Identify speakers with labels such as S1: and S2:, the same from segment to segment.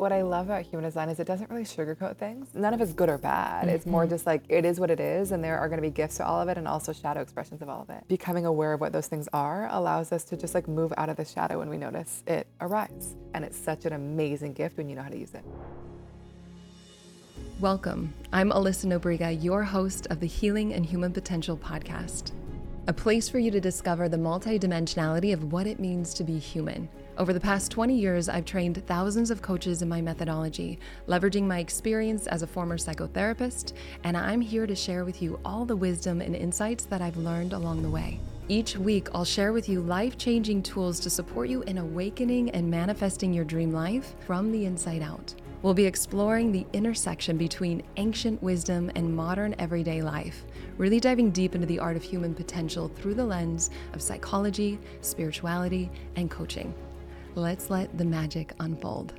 S1: what I love about human design is it doesn't really sugarcoat things. None of it's good or bad. Mm-hmm. It's more just like it is what it is, and there are going to be gifts to all of it, and also shadow expressions of all of it. Becoming aware of what those things are allows us to just like move out of the shadow when we notice it arise, and it's such an amazing gift when you know how to use it.
S2: Welcome. I'm Alyssa Nobriga, your host of the Healing and Human Potential podcast, a place for you to discover the multidimensionality of what it means to be human over the past 20 years, I've trained thousands of coaches in my methodology, leveraging my experience as a former psychotherapist, and I'm here to share with you all the wisdom and insights that I've learned along the way. Each week, I'll share with you life changing tools to support you in awakening and manifesting your dream life from the inside out. We'll be exploring the intersection between ancient wisdom and modern everyday life, really diving deep into the art of human potential through the lens of psychology, spirituality, and coaching. Let's let the magic unfold.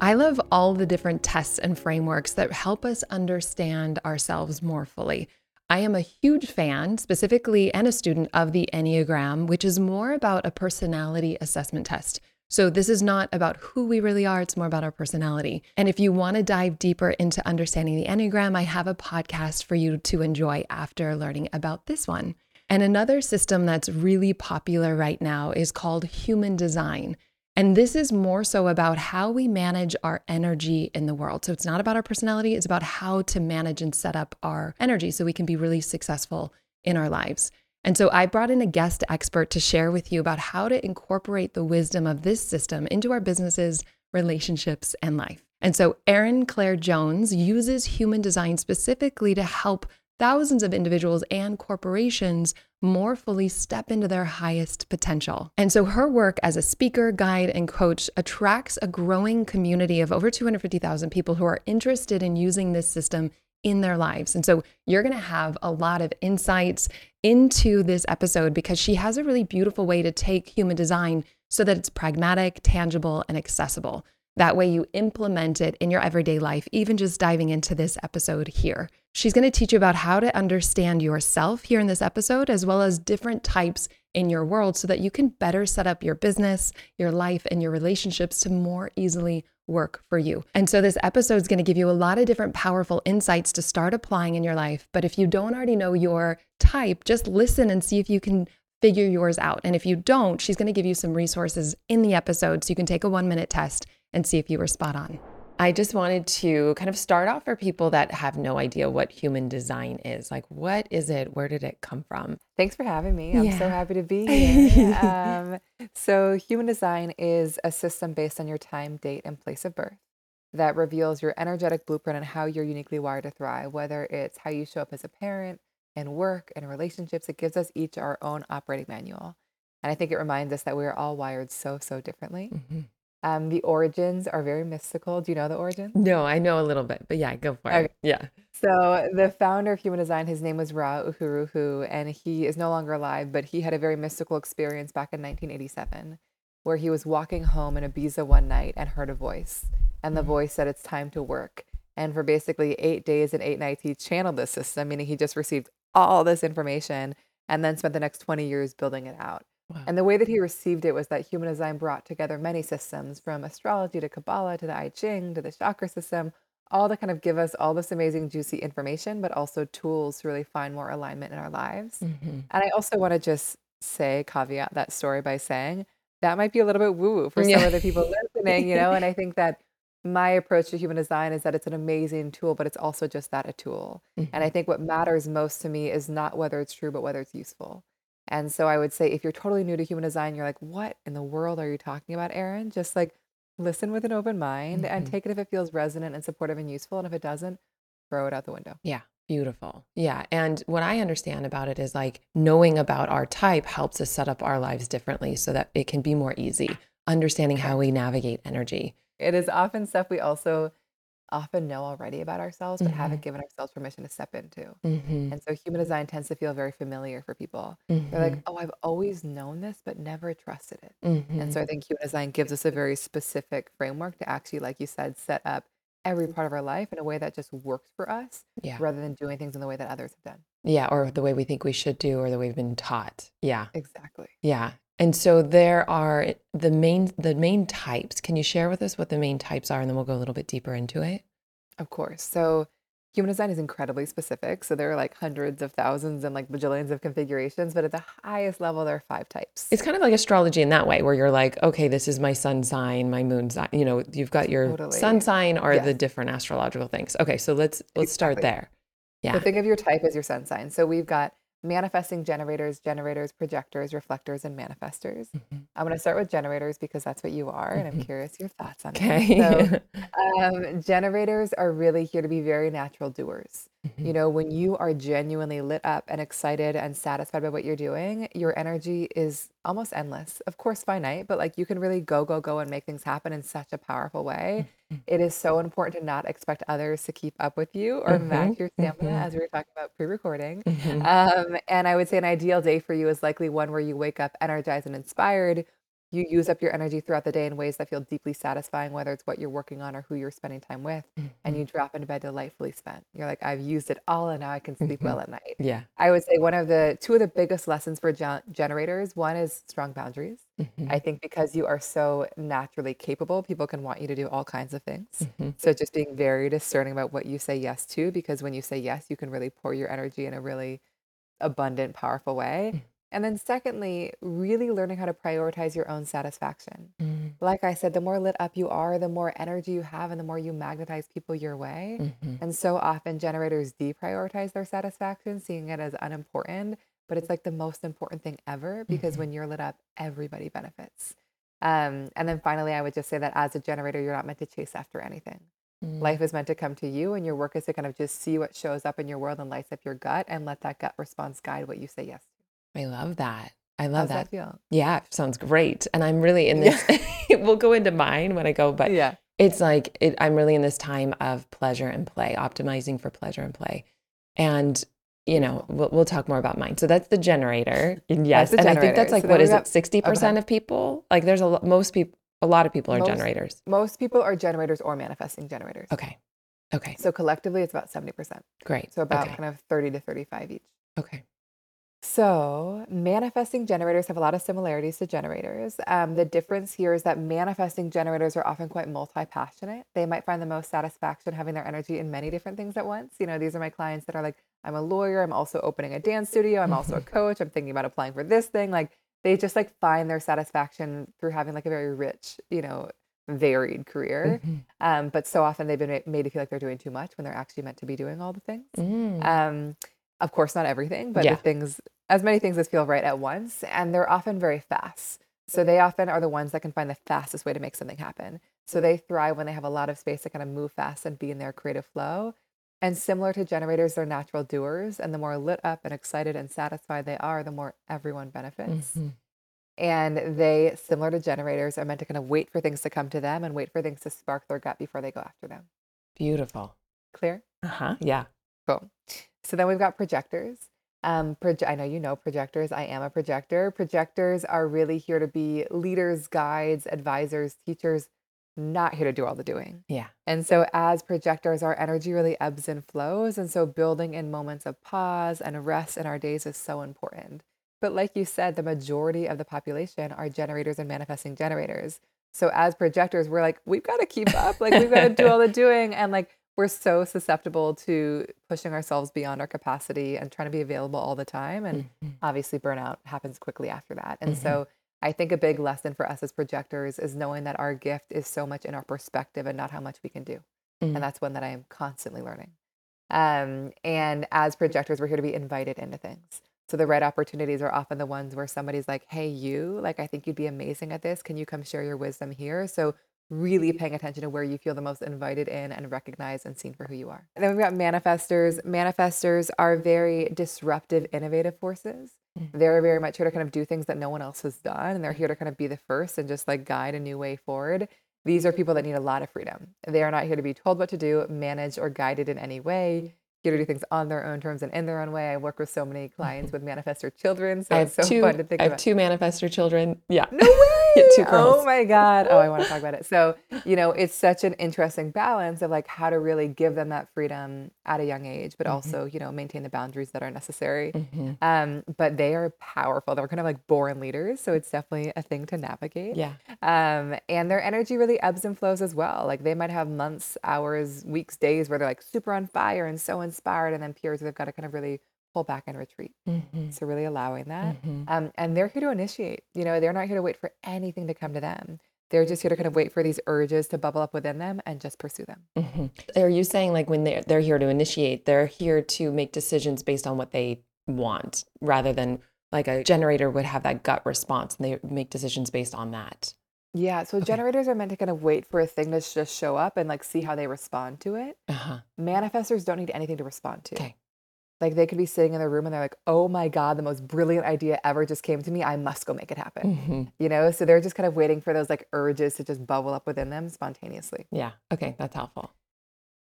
S2: I love all the different tests and frameworks that help us understand ourselves more fully. I am a huge fan, specifically, and a student of the Enneagram, which is more about a personality assessment test. So, this is not about who we really are, it's more about our personality. And if you want to dive deeper into understanding the Enneagram, I have a podcast for you to enjoy after learning about this one. And another system that's really popular right now is called human design. And this is more so about how we manage our energy in the world. So it's not about our personality, it's about how to manage and set up our energy so we can be really successful in our lives. And so I brought in a guest expert to share with you about how to incorporate the wisdom of this system into our businesses, relationships, and life. And so Erin Claire Jones uses human design specifically to help thousands of individuals and corporations more fully step into their highest potential. And so her work as a speaker, guide, and coach attracts a growing community of over 250,000 people who are interested in using this system in their lives. And so you're going to have a lot of insights into this episode because she has a really beautiful way to take human design so that it's pragmatic, tangible, and accessible. That way you implement it in your everyday life, even just diving into this episode here. She's going to teach you about how to understand yourself here in this episode, as well as different types in your world so that you can better set up your business, your life, and your relationships to more easily work for you. And so, this episode is going to give you a lot of different powerful insights to start applying in your life. But if you don't already know your type, just listen and see if you can figure yours out. And if you don't, she's going to give you some resources in the episode so you can take a one minute test and see if you were spot on. I just wanted to kind of start off for people that have no idea what human design is. Like, what is it? Where did it come from?
S1: Thanks for having me. I'm yeah. so happy to be here. um, so, human design is a system based on your time, date, and place of birth that reveals your energetic blueprint and how you're uniquely wired to thrive, whether it's how you show up as a parent, and work, and relationships. It gives us each our own operating manual. And I think it reminds us that we are all wired so, so differently. Mm-hmm. Um, the origins are very mystical. Do you know the origins?
S2: No, I know a little bit, but yeah, go for it. Yeah.
S1: So the founder of human design, his name was Ra Uru Hu, and he is no longer alive, but he had a very mystical experience back in 1987 where he was walking home in Ibiza one night and heard a voice. And the mm-hmm. voice said, It's time to work. And for basically eight days and eight nights, he channeled this system, meaning he just received all this information and then spent the next 20 years building it out. Wow. And the way that he received it was that human design brought together many systems from astrology to Kabbalah to the I Ching to the chakra system, all to kind of give us all this amazing, juicy information, but also tools to really find more alignment in our lives. Mm-hmm. And I also want to just say, caveat that story by saying that might be a little bit woo woo for some yeah. of the people listening, you know? and I think that my approach to human design is that it's an amazing tool, but it's also just that a tool. And I mm-hmm. think what matters most to me is not whether it's true, but whether it's useful. And so I would say if you're totally new to human design, you're like, what in the world are you talking about, Erin? Just like listen with an open mind and hmm take it if it feels resonant and supportive and useful. And if it doesn't, throw it out the window.
S2: Yeah. Beautiful. Yeah. And what I understand about it is like knowing about our type helps us set up our lives differently so that it can be more easy, understanding how we navigate energy.
S1: It is often stuff we also often know already about ourselves, but haven't mm-hmm. given ourselves permission to step into. hmm And so human design tends to feel very familiar for people. They're like, hmm oh, I've always known this, but never trusted it. And so I think human design gives us a very specific framework to actually, like you said, set up every part of our life in a way that just works for us
S2: Yeah.
S1: rather than doing things in the way that others have done.
S2: Yeah. Or the way we think we should do or the way we've been taught. Yeah.
S1: Exactly.
S2: Yeah. And so there are the main the main types. Can you share with us what the main types are and then we'll go a little bit deeper into it?
S1: Of course. So human design is incredibly specific. So there are like hundreds of thousands and like bajillions of configurations, but at the highest level, there are five types.
S2: It's kind of like astrology in that way, where you're like, okay, this is my sun sign, my moon sign. You know, you've got your
S1: Totally.
S2: sun sign or
S1: Yes.
S2: the different astrological things. Okay, so let's let's start there. Yeah.
S1: So think of your type as your sun sign. So we've got manifesting generators, generators, projectors, reflectors, and manifestors.
S2: Mhm.
S1: I'm going to start with generators because that's what you are, and I'm
S2: Mhm.
S1: curious your thoughts on
S2: Okay.
S1: it. So, um, generators are really here to be very natural doers.
S2: Mhm.
S1: You know, when you are genuinely lit up and excited and satisfied by what you're doing, your energy is almost endless. Of course, finite, but like you can really go, go, go and make things happen in such a powerful way.
S2: Mhm.
S1: It is so important to not expect others to keep up with you or match
S2: Mhm.
S1: your stamina,
S2: Mhm.
S1: as we were talking about pre recording.
S2: Mhm.
S1: Um, and I would say an ideal day for you is likely one where you wake up energized and inspired. You use up your energy throughout the day in ways that feel deeply satisfying, whether it's what you're working on or who you're spending time with, and you drop into bed delightfully spent. You're like, I've used it all and now I can sleep
S2: Mhm.
S1: well at night.
S2: Yeah.
S1: I would say one of the two of the biggest lessons for gen- generators one is strong boundaries.
S2: Mhm.
S1: I think because you are so naturally capable, people can want you to do all kinds of things.
S2: Mhm.
S1: So just being very discerning about what you say yes to, because when you say yes, you can really pour your energy in a really abundant, powerful way. And then secondly, really learning how to prioritize your own satisfaction.
S2: Mm.
S1: Like I said, the more lit up you are, the more energy you have, and the more you magnetize people your way.
S2: Mhm.
S1: And so often generators deprioritize their satisfaction, seeing it as unimportant, but it's like the most important thing ever because
S2: Mhm.
S1: when you're lit up, everybody benefits. Um, and then finally, I would just say that as a generator, you're not meant to chase after anything.
S2: Mm.
S1: Life is meant to come to you, and your work is to kind of just see what shows up in your world and lights up your gut and let that gut response guide what you say yes to.
S2: I love that. I love that.
S1: that feel?
S2: Yeah, sounds great. And I'm really in
S1: Yeah.
S2: this. we'll go into mine when I go, but
S1: Yeah.
S2: it's like it, I'm really in this time of pleasure and play, optimizing for pleasure and play. And you know, we'll, we'll talk more about mine. So that's the generator. And yes,
S1: the
S2: and I think that's like
S1: So
S2: what is
S1: we
S2: it? Sixty percent of people. Like there's a lot. Most people. A lot of people are
S1: Most-
S2: generators.
S1: Most people are generators or manifesting generators.
S2: Okay. Okay.
S1: So collectively, it's about 70%.
S2: Great.
S1: So about
S2: okay.
S1: kind of 30 to 35 each.
S2: okay.
S1: So, manifesting generators have a lot of similarities to generators. Um, the difference here is that manifesting generators are often quite multi passionate. They might find the most satisfaction having their energy in many different things at once. You know, these are my clients that are like, I'm a lawyer, I'm also opening a dance studio, I'm also a coach, I'm thinking about applying for this thing. Like, they just like find their satisfaction through having like a very rich, you know, varied career.
S2: Mhm.
S1: Um, but so often they've been ma- made to feel like they're doing too much when they're actually meant to be doing all the things.
S2: Mm.
S1: Um, of course, not everything, but
S2: Yeah.
S1: the things, as many things as feel right at once. And they're often very fast. So they often are the ones that can find the fastest way to make something happen. So they thrive when they have a lot of space to kind of move fast and be in their creative flow. And similar to generators, they're natural doers. And the more lit up and excited and satisfied they are, the more everyone benefits.
S2: Mhm.
S1: And they, similar to generators, are meant to kind of wait for things to come to them and wait for things to spark their gut before they go after them.
S2: Beautiful.
S1: Clear?
S2: Uh huh. Yeah.
S1: Cool. So then we've got projectors. Um, proje- I know you know projectors. I am a projector. Projectors are really here to be leaders, guides, advisors, teachers, not here to do all the doing.
S2: Yeah.
S1: And so, as projectors, our energy really ebbs and flows. And so, building in moments of pause and rest in our days is so important. But, like you said, the majority of the population are generators and manifesting generators. So, as projectors, we're like, we've got to keep up. Like, we've got to do all the doing. And, like, we're so susceptible to pushing ourselves beyond our capacity and trying to be available all the time. And
S2: Mhm.
S1: obviously, burnout happens quickly after that. And
S2: Mhm.
S1: so, I think a big lesson for us as projectors is knowing that our gift is so much in our perspective and not how much we can do
S2: Mm.
S1: and that's one that I am constantly learning. Um, and as projectors, we're here to be invited into things. So the right opportunities are often the ones where somebody's like, "Hey, you, like I think you'd be amazing at this. Can you come share your wisdom here?" So really paying attention to where you feel the most invited in and recognized and seen for who you are. And then we've got manifestors. Manifestors are very disruptive, innovative forces.
S2: Mm.
S1: They're very much here to kind of do things that no one else has done, and they're here to kind of be the first and just like guide a new way forward. These are people that need a lot of freedom. They are not here to be told what to do, managed, or guided in any way. Here to do things on their own terms and in their own way. I work with so many clients with manifestor children, so
S2: I
S1: it's
S2: have
S1: so
S2: two.
S1: fun to think
S2: I have
S1: about.
S2: two manifestor children. Yeah.
S1: No way!
S2: two girls.
S1: Oh my God. Oh, I want to talk about it. So, you know, it's such an interesting balance of like how to really give them that freedom at a young age, but
S2: Mhm.
S1: also, you know, maintain the boundaries that are necessary.
S2: Mhm.
S1: Um, but they are powerful. They're kind of like born leaders. So it's definitely a thing to navigate.
S2: Yeah.
S1: Um, and their energy really ebbs and flows as well. Like they might have months, hours, weeks, days where they're like super on fire and so inspired, and then periods where they've got to kind of really pull back and retreat.
S2: Mhm.
S1: So really allowing that.
S2: Mhm.
S1: Um, and they're here to initiate. You know, they're not here to wait for anything to come to them. They're just here to kind of wait for these urges to bubble up within them and just pursue them.
S2: Mhm. Are you saying like when they're they're here to initiate, they're here to make decisions based on what they want, rather than like a generator would have that gut response and they make decisions based on that?
S1: Yeah. So
S2: Okay.
S1: generators are meant to kind of wait for a thing to just show up and like see how they respond to it.
S2: Uh-huh.
S1: Manifestors don't need anything to respond to.
S2: Okay.
S1: Like they could be sitting in their room and they're like, oh my God, the most brilliant idea ever just came to me. I must go make it happen.
S2: Mhm.
S1: You know, so they're just kind of waiting for those like urges to just bubble up within them spontaneously.
S2: Yeah. Okay, that's helpful.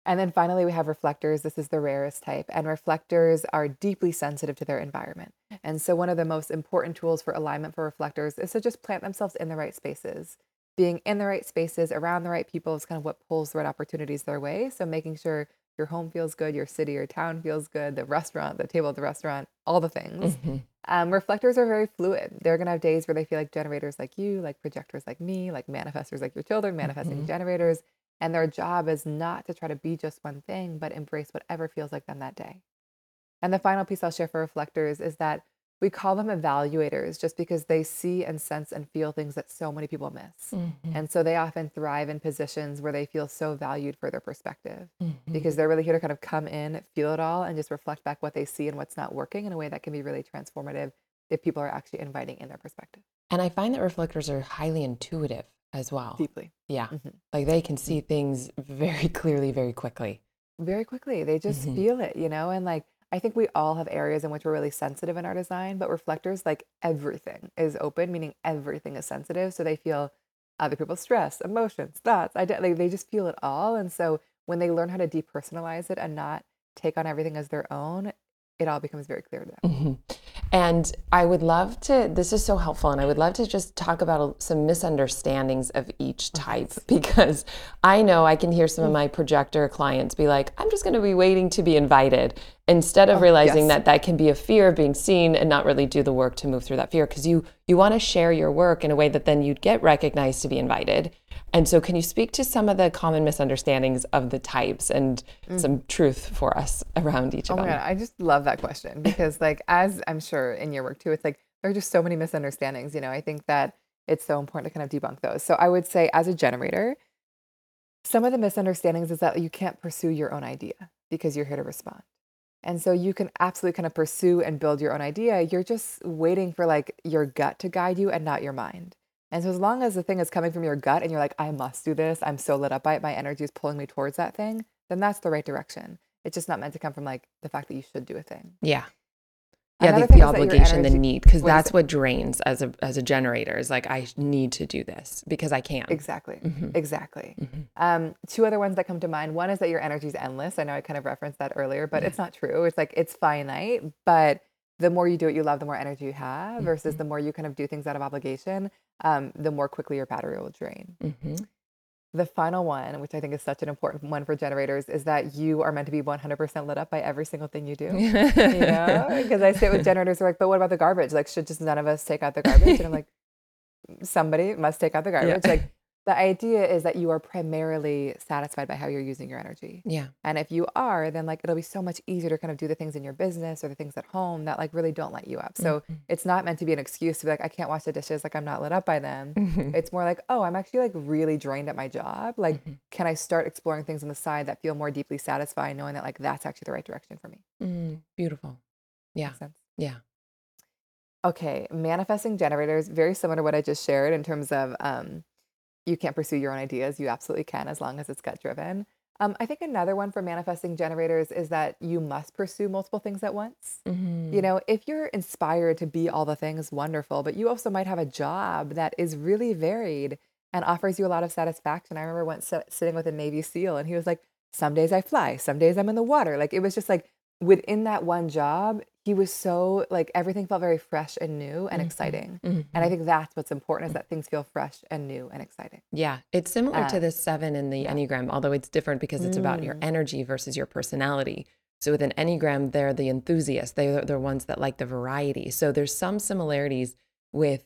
S1: And then finally, we have reflectors. This is the rarest type. And reflectors are deeply sensitive to their environment. And so, one of the most important tools for alignment for reflectors is to just plant themselves in the right spaces. Being in the right spaces around the right people is kind of what pulls the right opportunities their way. So, making sure your home feels good, your city or town feels good, the restaurant, the table at the restaurant, all the things.
S2: Mhm.
S1: Um, reflectors are very fluid. They're going to have days where they feel like generators like you, like projectors like me, like manifestors like your children, manifesting
S2: Mhm.
S1: generators. And their job is not to try to be just one thing, but embrace whatever feels like them that day. And the final piece I'll share for reflectors is that we call them evaluators just because they see and sense and feel things that so many people miss.
S2: Mhm.
S1: And so they often thrive in positions where they feel so valued for their perspective
S2: Mhm.
S1: because they're really here to kind of come in, feel it all, and just reflect back what they see and what's not working in a way that can be really transformative if people are actually inviting in their perspective
S2: And I find that reflectors are highly intuitive as well.
S1: deeply.
S2: Yeah.
S1: Mhm.
S2: Like they can see things very clearly, very quickly.
S1: Very quickly. They just
S2: Mhm.
S1: feel it, you know? And like, I think we all have areas in which we're really sensitive in our design, but reflectors, like everything is open, meaning everything is sensitive. So they feel other people's stress, emotions, thoughts. I like, they just feel it all. And so when they learn how to depersonalize it and not take on everything as their own, it all becomes very clear to them.
S2: Mhm. And I would love to, this is so helpful. And I would love to just talk about some misunderstandings of each type because I know I can hear some of my projector clients be like, I'm just going to be waiting to be invited instead of
S1: Oh,
S2: realizing
S1: yes.
S2: that that can be a fear of being seen and not really do the work to move through that fear because you you want to share your work in a way that then you'd get recognized to be invited. And so can you speak to some of the common misunderstandings of the types and some truth for us around each
S1: Mm. Oh
S2: of
S1: my
S2: them?
S1: God, I just love that question because, like, as I'm sure in your work too, it's like there are just so many misunderstandings. You know, I think that it's so important to kind of debunk those. So, I would say, as a generator, some of the misunderstandings is that you can't pursue your own idea because you're here to respond. And so you can absolutely kind of pursue and build your own idea. You're just waiting for like your gut to guide you and not your mind. And so as long as the thing is coming from your gut and you're like, I must do this, I'm so lit up by it, my energy is pulling me towards that thing, then that's the right direction. It's just not meant to come from like the fact that you should do a thing.
S2: Yeah. Yeah,
S1: Another
S2: the, the
S1: is that your
S2: obligation, the need, because that's what drains as a as a generator. Is like I need to do this because I can't.
S1: Exactly.
S2: Mhm.
S1: Exactly.
S2: Mhm.
S1: Um, two other ones that come to mind. One is that your energy is endless. I know I kind of referenced that earlier, but
S2: Yeah.
S1: it's not true. It's like it's finite, but the more you do it, you love, the more energy you have, versus
S2: Mhm.
S1: the more you kind of do things out of obligation, um, the more quickly your battery will drain. The final one, which I think is such an important one for generators, is that you are meant to be 100% lit up by every single thing you do. you know, because I sit with generators who are like, but what about the garbage? Like, should just none of us take out the garbage? And I'm like, somebody must take out the
S2: Yeah.
S1: garbage. Like, the idea is that you are primarily satisfied by how you're using your energy.
S2: yeah.
S1: And if you are, then like it'll be so much easier to kind of do the things in your business or the things at home that like really don't light you up. So
S2: Mhm.
S1: it's not meant to be an excuse to be like, I can't wash the dishes, like I'm not lit up by them.
S2: Mhm.
S1: It's more like, oh, I'm actually like really drained at my job. Like,
S2: Mhm.
S1: can I start exploring things on the side that feel more deeply satisfying, knowing that like that's actually the right direction for me?
S2: Mm, beautiful. Yeah. Yeah.
S1: Okay, manifesting generators, very similar to what I just shared in terms of um, you can't pursue your own ideas. You absolutely can as long as it's gut driven. Um, I think another one for manifesting generators is that you must pursue multiple things at once.
S2: Mhm.
S1: You know, if you're inspired to be all the things, wonderful, but you also might have a job that is really varied and offers you a lot of satisfaction. I remember once sitting with a Navy SEAL and he was like, Some days I fly, some days I'm in the water. Like it was just like within that one job, he was so like everything felt very fresh and new and
S2: Mhm.
S1: exciting.
S2: Mhm.
S1: And I think that's what's important is that things feel fresh and new and exciting.
S2: Yeah, it's similar to
S1: Uh,
S2: the seven in the
S1: yeah.
S2: Enneagram, although it's different because it's about your
S1: Mm.
S2: energy versus your personality. So with an Enneagram, they're the enthusiasts. They're the ones that like the variety. So there's some similarities with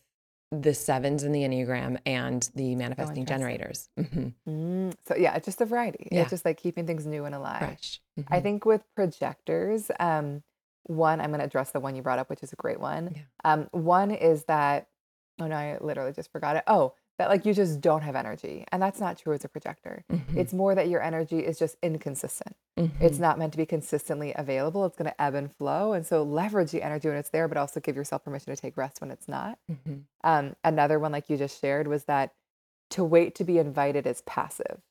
S2: the sevens in the Enneagram and the manifesting
S1: interesting.
S2: generators. Mhm.
S1: Mm, So yeah, it's just a variety.
S2: Yeah.
S1: It's just like keeping things new and alive.
S2: Fresh.
S1: I think with projectors, um, one, I'm going to address the one you brought up, which is a great one.
S2: Yeah.
S1: Um, one is that, oh no, I literally just forgot it. Oh, that like you just don't have energy. And that's not true as a projector.
S2: Mhm.
S1: It's more that your energy is just inconsistent. It's
S2: Mhm.
S1: not meant to be consistently available. It's going to ebb and flow. And so leverage the energy when it's there, but also give yourself permission to take rest when it's not.
S2: Mhm.
S1: Um, another one, like you just shared, was that to wait to be invited is passive.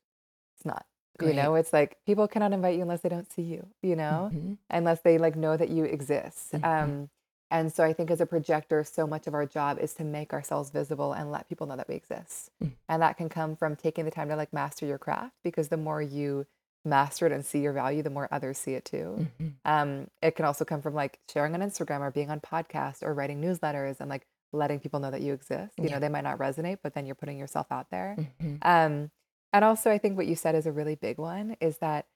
S1: It's not. You know, it's like people cannot invite you unless they don't see you, you know,
S2: Mhm.
S1: unless they like know that you exist.
S2: Mhm.
S1: Um, and so I think as a projector, so much of our job is to make ourselves visible and let people know that we exist.
S2: Mm.
S1: And that can come from taking the time to like master your craft because the more you master it and see your value, the more others see it too.
S2: Mhm.
S1: Um, it can also come from like sharing on Instagram or being on podcasts or writing newsletters and like letting people know that you exist. You
S2: Yeah.
S1: know, they might not resonate, but then you're putting yourself out there.
S2: Mhm.
S1: Um, and also, I think what you said is a really big one is that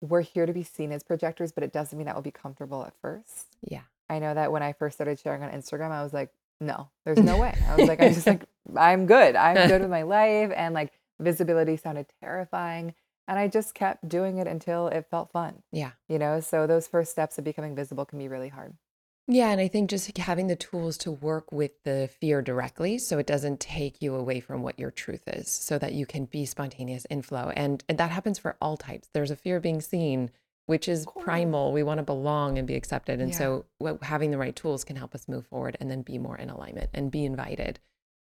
S1: we're here to be seen as projectors, but it doesn't mean that we'll be comfortable at first.
S2: Yeah.
S1: I know that when I first started sharing on Instagram, I was like, no, there's no way. I was like, I'm just like, I'm good. I'm good with my life. And like visibility sounded terrifying. And I just kept doing it until it felt fun,
S2: Yeah.
S1: you know? So those first steps of becoming visible can be really hard.
S2: Yeah, and I think just having the tools to work with the fear directly so it doesn't take you away from what your truth is, so that you can be spontaneous in flow. And, and that happens for all types. There's a fear of being seen, which is
S1: course.
S2: primal. We want to belong and be accepted. And
S1: Yeah.
S2: so what, having the right tools can help us move forward and then be more in alignment and be invited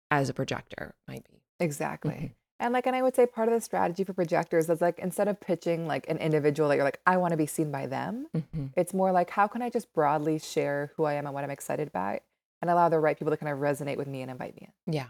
S2: as a projector might be.
S1: Exactly.
S2: Mhm.
S1: And like, and I would say part of the strategy for projectors is like, instead of pitching like an individual that you're like, I want to be seen by them,
S2: Mhm.
S1: it's more like, how can I just broadly share who I am and what I'm excited about and allow the right people to kind of resonate with me and invite me in?
S2: Yeah.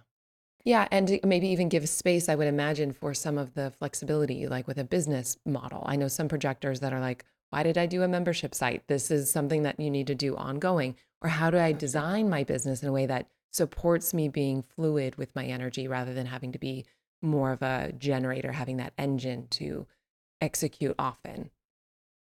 S2: Yeah. And maybe even give space, I would imagine, for some of the flexibility, like with a business model. I know some projectors that are like, why did I do a membership site? This is something that you need to do ongoing. Or how do I design my business in a way that supports me being fluid with my energy rather than having to be more of a generator, having that engine to execute often?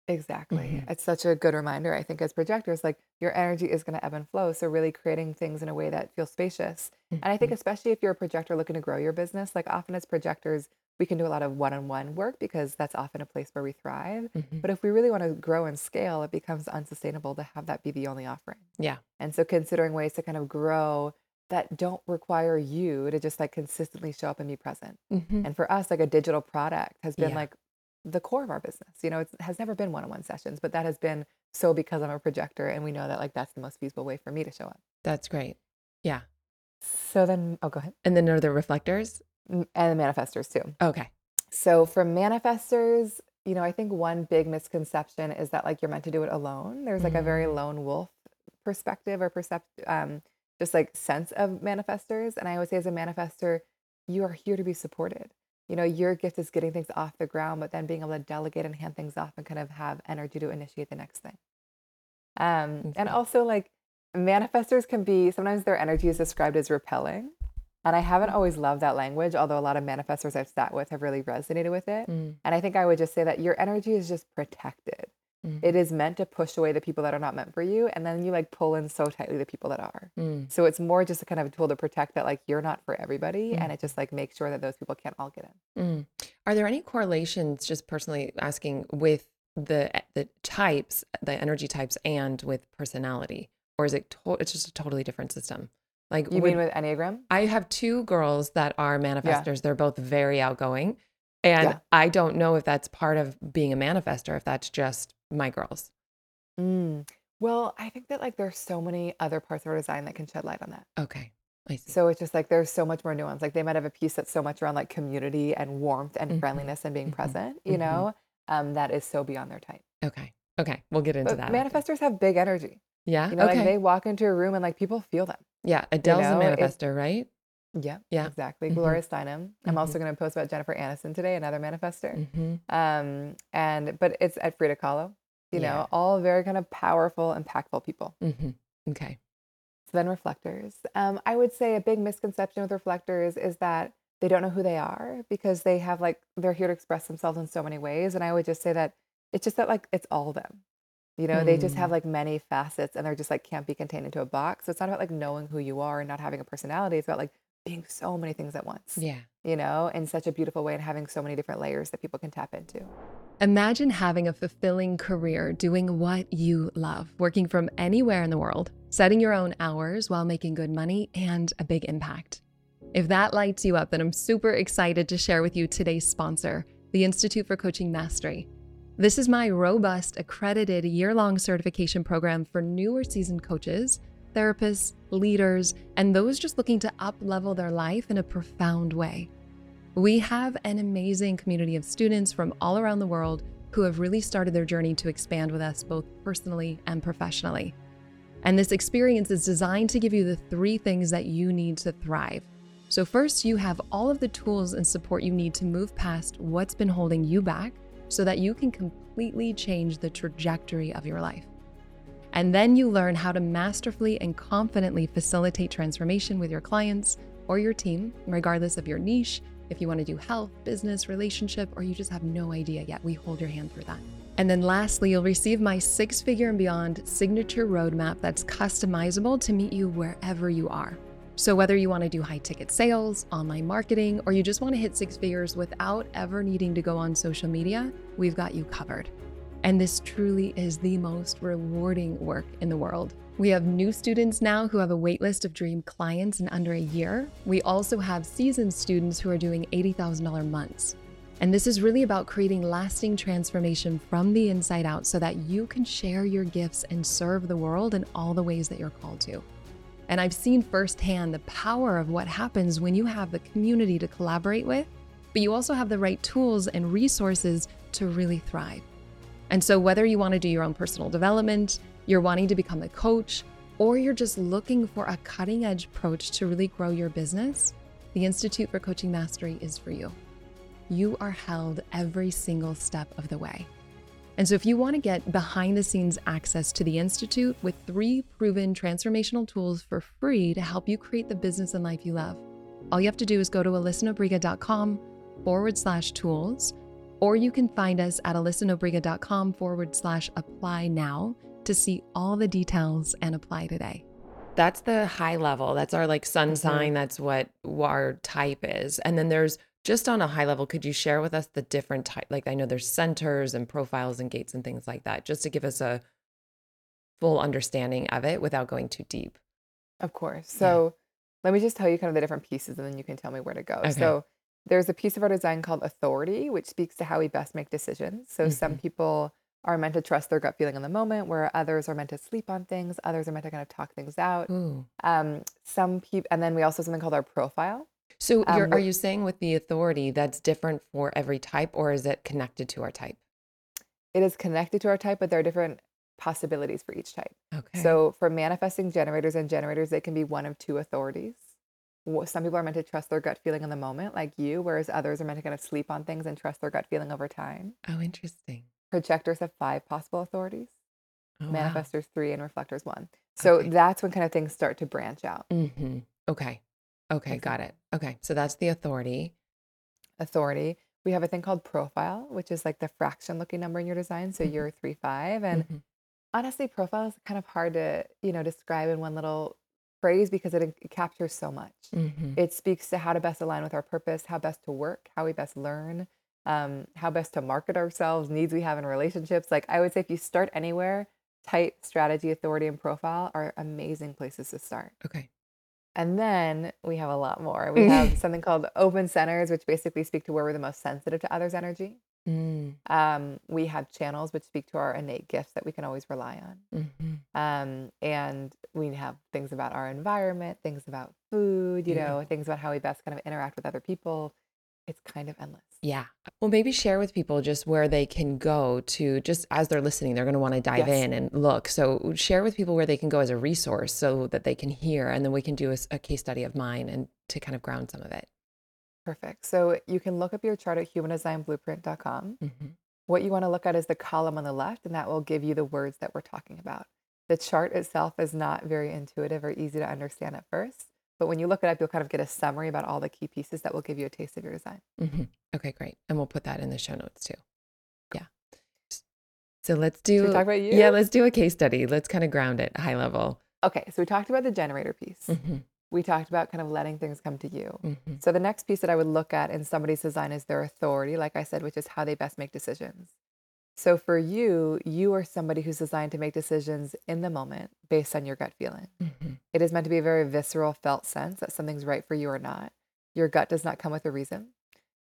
S1: Exactly.
S2: Mhm.
S1: It's such a good reminder, I think, as projectors, like your energy is going to ebb and flow. So, really creating things in a way that feels spacious. And I think,
S2: Mhm.
S1: especially if you're a projector looking to grow your business, like often as projectors, we can do a lot of one on one work because that's often a place where we thrive.
S2: Mhm.
S1: But if we really want to grow and scale, it becomes unsustainable to have that be the only offering.
S2: Yeah.
S1: And so, considering ways to kind of grow that don't require you to just like consistently show up and be present.
S2: Mhm.
S1: And for us, like a digital product has been
S2: Yeah.
S1: like the core of our business. You know, it has never been one on one sessions, but that has been so because I'm a projector and we know that like that's the most feasible way for me to show up.
S2: That's great. Yeah.
S1: So then, oh, go ahead.
S2: And then are the reflectors?
S1: And the manifestors too.
S2: Okay.
S1: So for manifestors, you know, I think one big misconception is that like you're meant to do it alone. There's like a very
S2: Mm.
S1: lone wolf perspective or percept um just like sense of manifestors. And I always say as a manifestor, you are here to be supported. You know, your gift is getting things off the ground, but then being able to delegate and hand things off and kind of have energy to initiate the next thing. Um, and also like manifestors can be sometimes their energy is described as repelling. And I haven't always loved that language, although a lot of manifestors I've sat with have really resonated with it.
S2: Mm,
S1: And I think I would just say that your energy is just protected.
S2: Mm,
S1: It is meant to push away the people that are not meant for you. And then you like pull in so tightly the people that are.
S2: mm.
S1: So it's more just a kind of a tool to protect that like you're not for everybody.
S2: Mm.
S1: And it just like makes sure that those people can't all get in.
S2: Mm. Are there any correlations, just personally asking, with the the types, the energy types, and with personality, or is it to- it's just a totally different system? Like
S1: You
S2: would-
S1: mean with Enneagram?
S2: I have two girls that are manifestors. They're both very outgoing, and
S1: Yeah.
S2: I don't know if that's part of being a manifestor, if that's just my girls.
S1: Mm. Well, I think that like there's so many other parts of our design that can shed light on that.
S2: Okay, I see.
S1: So it's just like there's so much more nuance. Like they might have a piece that's so much around like community and warmth and
S2: Mhm.
S1: friendliness and being
S2: Mhm.
S1: present, you
S2: Mhm.
S1: know, um, that is so beyond their type.
S2: okay, okay, we'll get into
S1: But
S2: that. after.
S1: have big energy.
S2: yeah,
S1: You know,
S2: okay,
S1: like they walk into a room and like people feel them.
S2: yeah. Adele's
S1: know,
S2: a manifestor, right?
S1: Yeah,
S2: Yeah.
S1: exactly.
S2: Mhm.
S1: Gloria Steinem. I'm
S2: Mhm.
S1: also going to post about Jennifer Aniston today, another manifestor.
S2: hmm
S1: Um, and but it's at Frida Kahlo. you
S2: Yeah.
S1: know, all very kind of powerful, impactful people.
S2: hmm Okay.
S1: So then reflectors. Um, I would say a big misconception with reflectors is that they don't know who they are because they have like they're here to express themselves in so many ways. And I would just say that it's just that like it's all them. You know, they just have
S2: Mm,
S1: like many facets and they're just like can't be contained into a box. So it's not about like knowing who you are and not having a personality. It's about like being so many things at once,
S2: yeah.
S1: you know, in such a beautiful way and having so many different layers that people can tap into.
S2: Imagine having a fulfilling career doing what you love, working from anywhere in the world, setting your own hours while making good money and a big impact. If that lights you up, then I'm super excited to share with you today's sponsor, the Institute for Coaching Mastery. This is my robust, accredited year long certification program for newer seasoned coaches, therapists, leaders, and those just looking to up level their life in a profound way. We have an amazing community of students from all around the world who have really started their journey to expand with us both personally and professionally. And this experience is designed to give you the three things that you need to thrive. So, first, you have all of the tools and support you need to move past what's been holding you back so that you can completely change the trajectory of your life. And then you learn how to masterfully and confidently facilitate transformation with your clients or your team, regardless of your niche. If you want to do health, business, relationship, or you just have no idea yet, we hold your hand through that. And then lastly, you'll receive my six figure and beyond signature roadmap that's customizable to meet you wherever you are. So, whether you want to do high ticket sales, online marketing, or you just want to hit six figures without ever needing to go on social media, we've got you covered. And this truly is the most rewarding work in the world. We have new students now who have a waitlist of dream clients in under a year. We also have seasoned students who are doing $80,000 months. And this is really about creating lasting transformation from the inside out so that you can share your gifts and serve the world in all the ways that you're called to. And I've seen firsthand the power of what happens when you have the community to collaborate with, but you also have the right tools and resources to really thrive. And so, whether you want to do your own personal development, you're wanting to become a coach, or you're just looking for a cutting edge approach to really grow your business, the Institute for Coaching Mastery is for you. You are held every single step of the way. And so, if you want to get behind the scenes access to the Institute with three proven transformational tools for free to help you create the business and life you love, all you have to do is go to alyssanobriga.com forward slash tools, or you can find us at alyssanobriga.com forward slash apply now to see all the details and apply today. That's the high level. That's our like sun
S1: Mhm.
S2: sign. That's what our type is. And then there's just on a high level, could you share with us the different type? Like I know there's centers and profiles and gates and things like that, just to give us a full understanding of it without going too deep.
S1: Of course.
S2: Yeah.
S1: So let me just tell you kind of the different pieces and then you can tell me where to go.
S2: Okay.
S1: So there's a piece of our design called authority, which speaks to how we best make decisions. So some
S2: Mhm.
S1: people are meant to trust their gut feeling in the moment, where others are meant to sleep on things, others are meant to kind of talk things out.
S2: Ooh.
S1: Um, some people, and then we also have something called our profile.
S2: So
S1: Um,
S2: you're, are you saying with the authority that's different for every type, or is it connected to our type?
S1: it is connected to our type, but there are different possibilities for each type.
S2: Okay.
S1: So for manifesting generators and generators, they can be one of two authorities. Some people are meant to trust their gut feeling in the moment, like you, whereas others are meant to kind of sleep on things and trust their gut feeling over time.
S2: oh, interesting.
S1: Projectors have five possible authorities,
S2: Oh, wow.
S1: manifestors three, and reflectors one. So
S2: Okay.
S1: that's when kind of things start to branch out.
S2: hmm Okay. Okay. Got it. Okay. So that's the authority.
S1: Authority. We have a thing called profile, which is like the fraction looking number in your design. So
S2: Mhm.
S1: you're three five, and
S2: Mhm.
S1: honestly, profile is kind of hard to you know describe in one little phrase because it, it captures so much.
S2: Mhm.
S1: It speaks to how to best align with our purpose, how best to work, how we best learn, um, how best to market ourselves, needs we have in relationships. Like I would say, if you start anywhere, type, strategy, authority, and profile are amazing places to start.
S2: Okay.
S1: And then we have a lot more. We have something called open centers, which basically speak to where we're the most sensitive to others' energy.
S2: Mm,
S1: Um, we have channels which speak to our innate gifts that we can always rely on.
S2: mhm.
S1: Um, and we have things about our environment, things about food, you know, things about how we best kind of interact with other people. It's kind of endless.
S2: Yeah. Well, maybe share with people just where they can go to, just as they're listening, they're going to want to dive
S1: Yes.
S2: in and look. So share with people where they can go as a resource so that they can hear, and then we can do a case study of mine and to kind of ground some of it.
S1: Perfect. So you can look up your chart at humandesignblueprint.com.
S2: Mhm.
S1: what you want to look at is the column on the left, and that will give you the words that we're talking about. The chart itself is not very intuitive or easy to understand at first, but when you look it up, you'll kind of get a summary about all the key pieces that will give you a taste of your design.
S2: hmm Okay, great. And we'll put that in the show notes too. Yeah. So let's do.
S1: Should we talk about you?
S2: Yeah, let's do a case study. Let's kind of ground it high level.
S1: Okay, so we talked about the generator piece.
S2: hmm
S1: We talked about kind of letting things come to you.
S2: hmm
S1: So the next piece that I would look at in somebody's design is their authority, like I said, which is how they best make decisions. So for you, you are somebody who's designed to make decisions in the moment based on your gut feeling.
S2: hmm
S1: It is meant to be a very visceral, felt sense that something's right for you or not. Your gut does not come with a reason.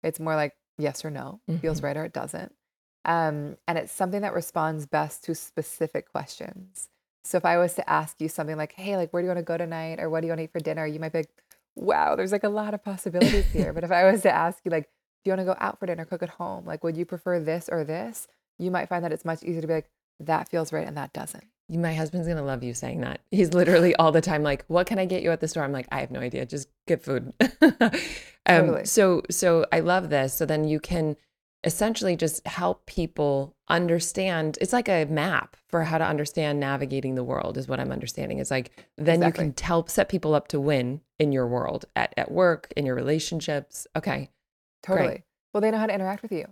S1: It's more like yes or no, feels
S2: Mhm.
S1: right or it doesn't. Um, and it's something that responds best to specific questions. So if I was to ask you something like, hey, like, where do you want to go tonight? Or what do you want to eat for dinner? You might be like, wow, there's like a lot of possibilities here. but if I was to ask you, like, do you want to go out for dinner, cook at home? Like, would you prefer this or this? You might find that it's much easier to be like, that feels right and that doesn't.
S2: My husband's gonna love you saying that. He's literally all the time like, "What can I get you at the store?" I'm like, "I have no idea. Just get food." um,
S1: Totally.
S2: So, so I love this. So then you can essentially just help people understand. It's like a map for how to understand navigating the world. Is what I'm understanding. It's like then you can help set people up to win in your world at at work in your relationships. Okay,
S1: Totally. Well, they know how to interact with you.